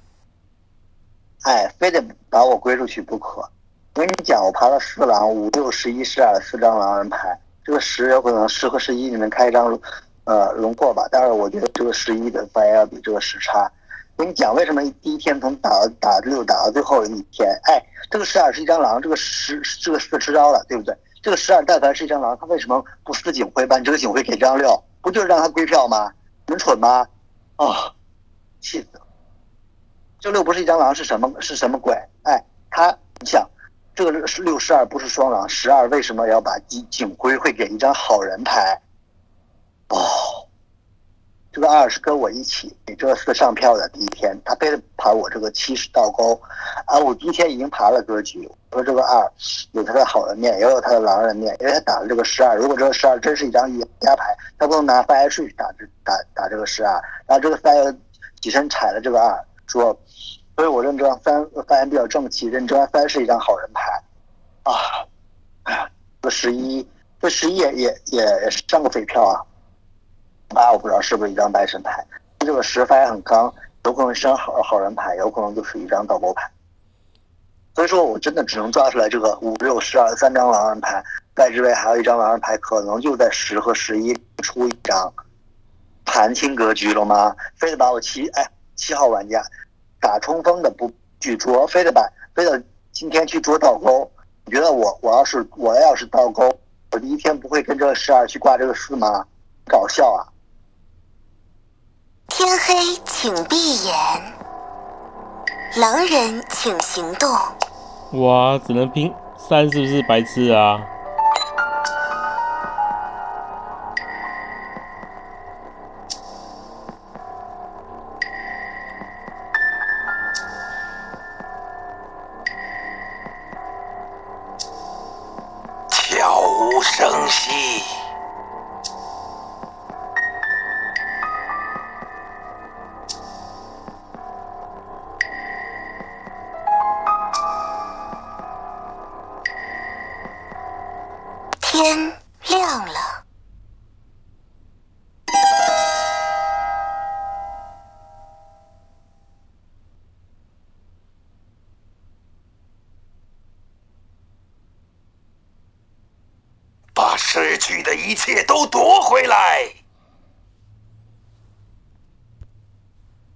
哎，非得把我归出去不可。我跟你讲，我爬了四狼、五六、十一、十二四张狼人牌，这个十有可能十和十一你能开一张，呃，轮廓吧。但是我觉得这个十一的发言要比这个十差。我跟你讲，为什么第一天从打打六打到最后一天？哎，这个十二是一张狼，这个十这个四吃招了，对不对？这个十二但凡是一张狼，他为什么不撕警徽，把你这个警徽给张六？不就是让他归票吗？能蠢吗？啊，气死了！这六不是一张狼是什么？是什么鬼？哎，他你想，这个六十二不是双狼，十二为什么要把警警徽会给一张好人牌？哦。这个二是跟我一起给这个四上票的第一天，他非得爬我这个七十倒钩，啊，我第一天已经爬了格局，我说这个二有他的好人面，也有他的狼人面，因为他打了这个十二，如果这个十二真是一张预言家牌，他不能拿 fire 去打这打打这个十二，然后这个三起身踩了这个二，说，所以我认这三发言比较正气，认这三是一张好人牌，啊，哎，这十一这十一也也也上过匪票啊。八我不知道是不是一张白神牌，这个十发言很刚，有可能是张好好人牌，有可能就是一张倒钩牌。所以说我真的只能抓出来这个五六十二三张狼人牌，在之位还有一张狼人牌，可能就在十和十一出一张，盘清格局了吗？非得把我七哎七号玩家打冲锋的不去捉，非得把非得今天去捉倒钩。你觉得我我要是我要是倒钩，我第一天不会跟这个十二去挂这个四吗？搞笑啊！天黑，请闭眼。狼人，请行动。哇，只能拼三，是不是白痴啊？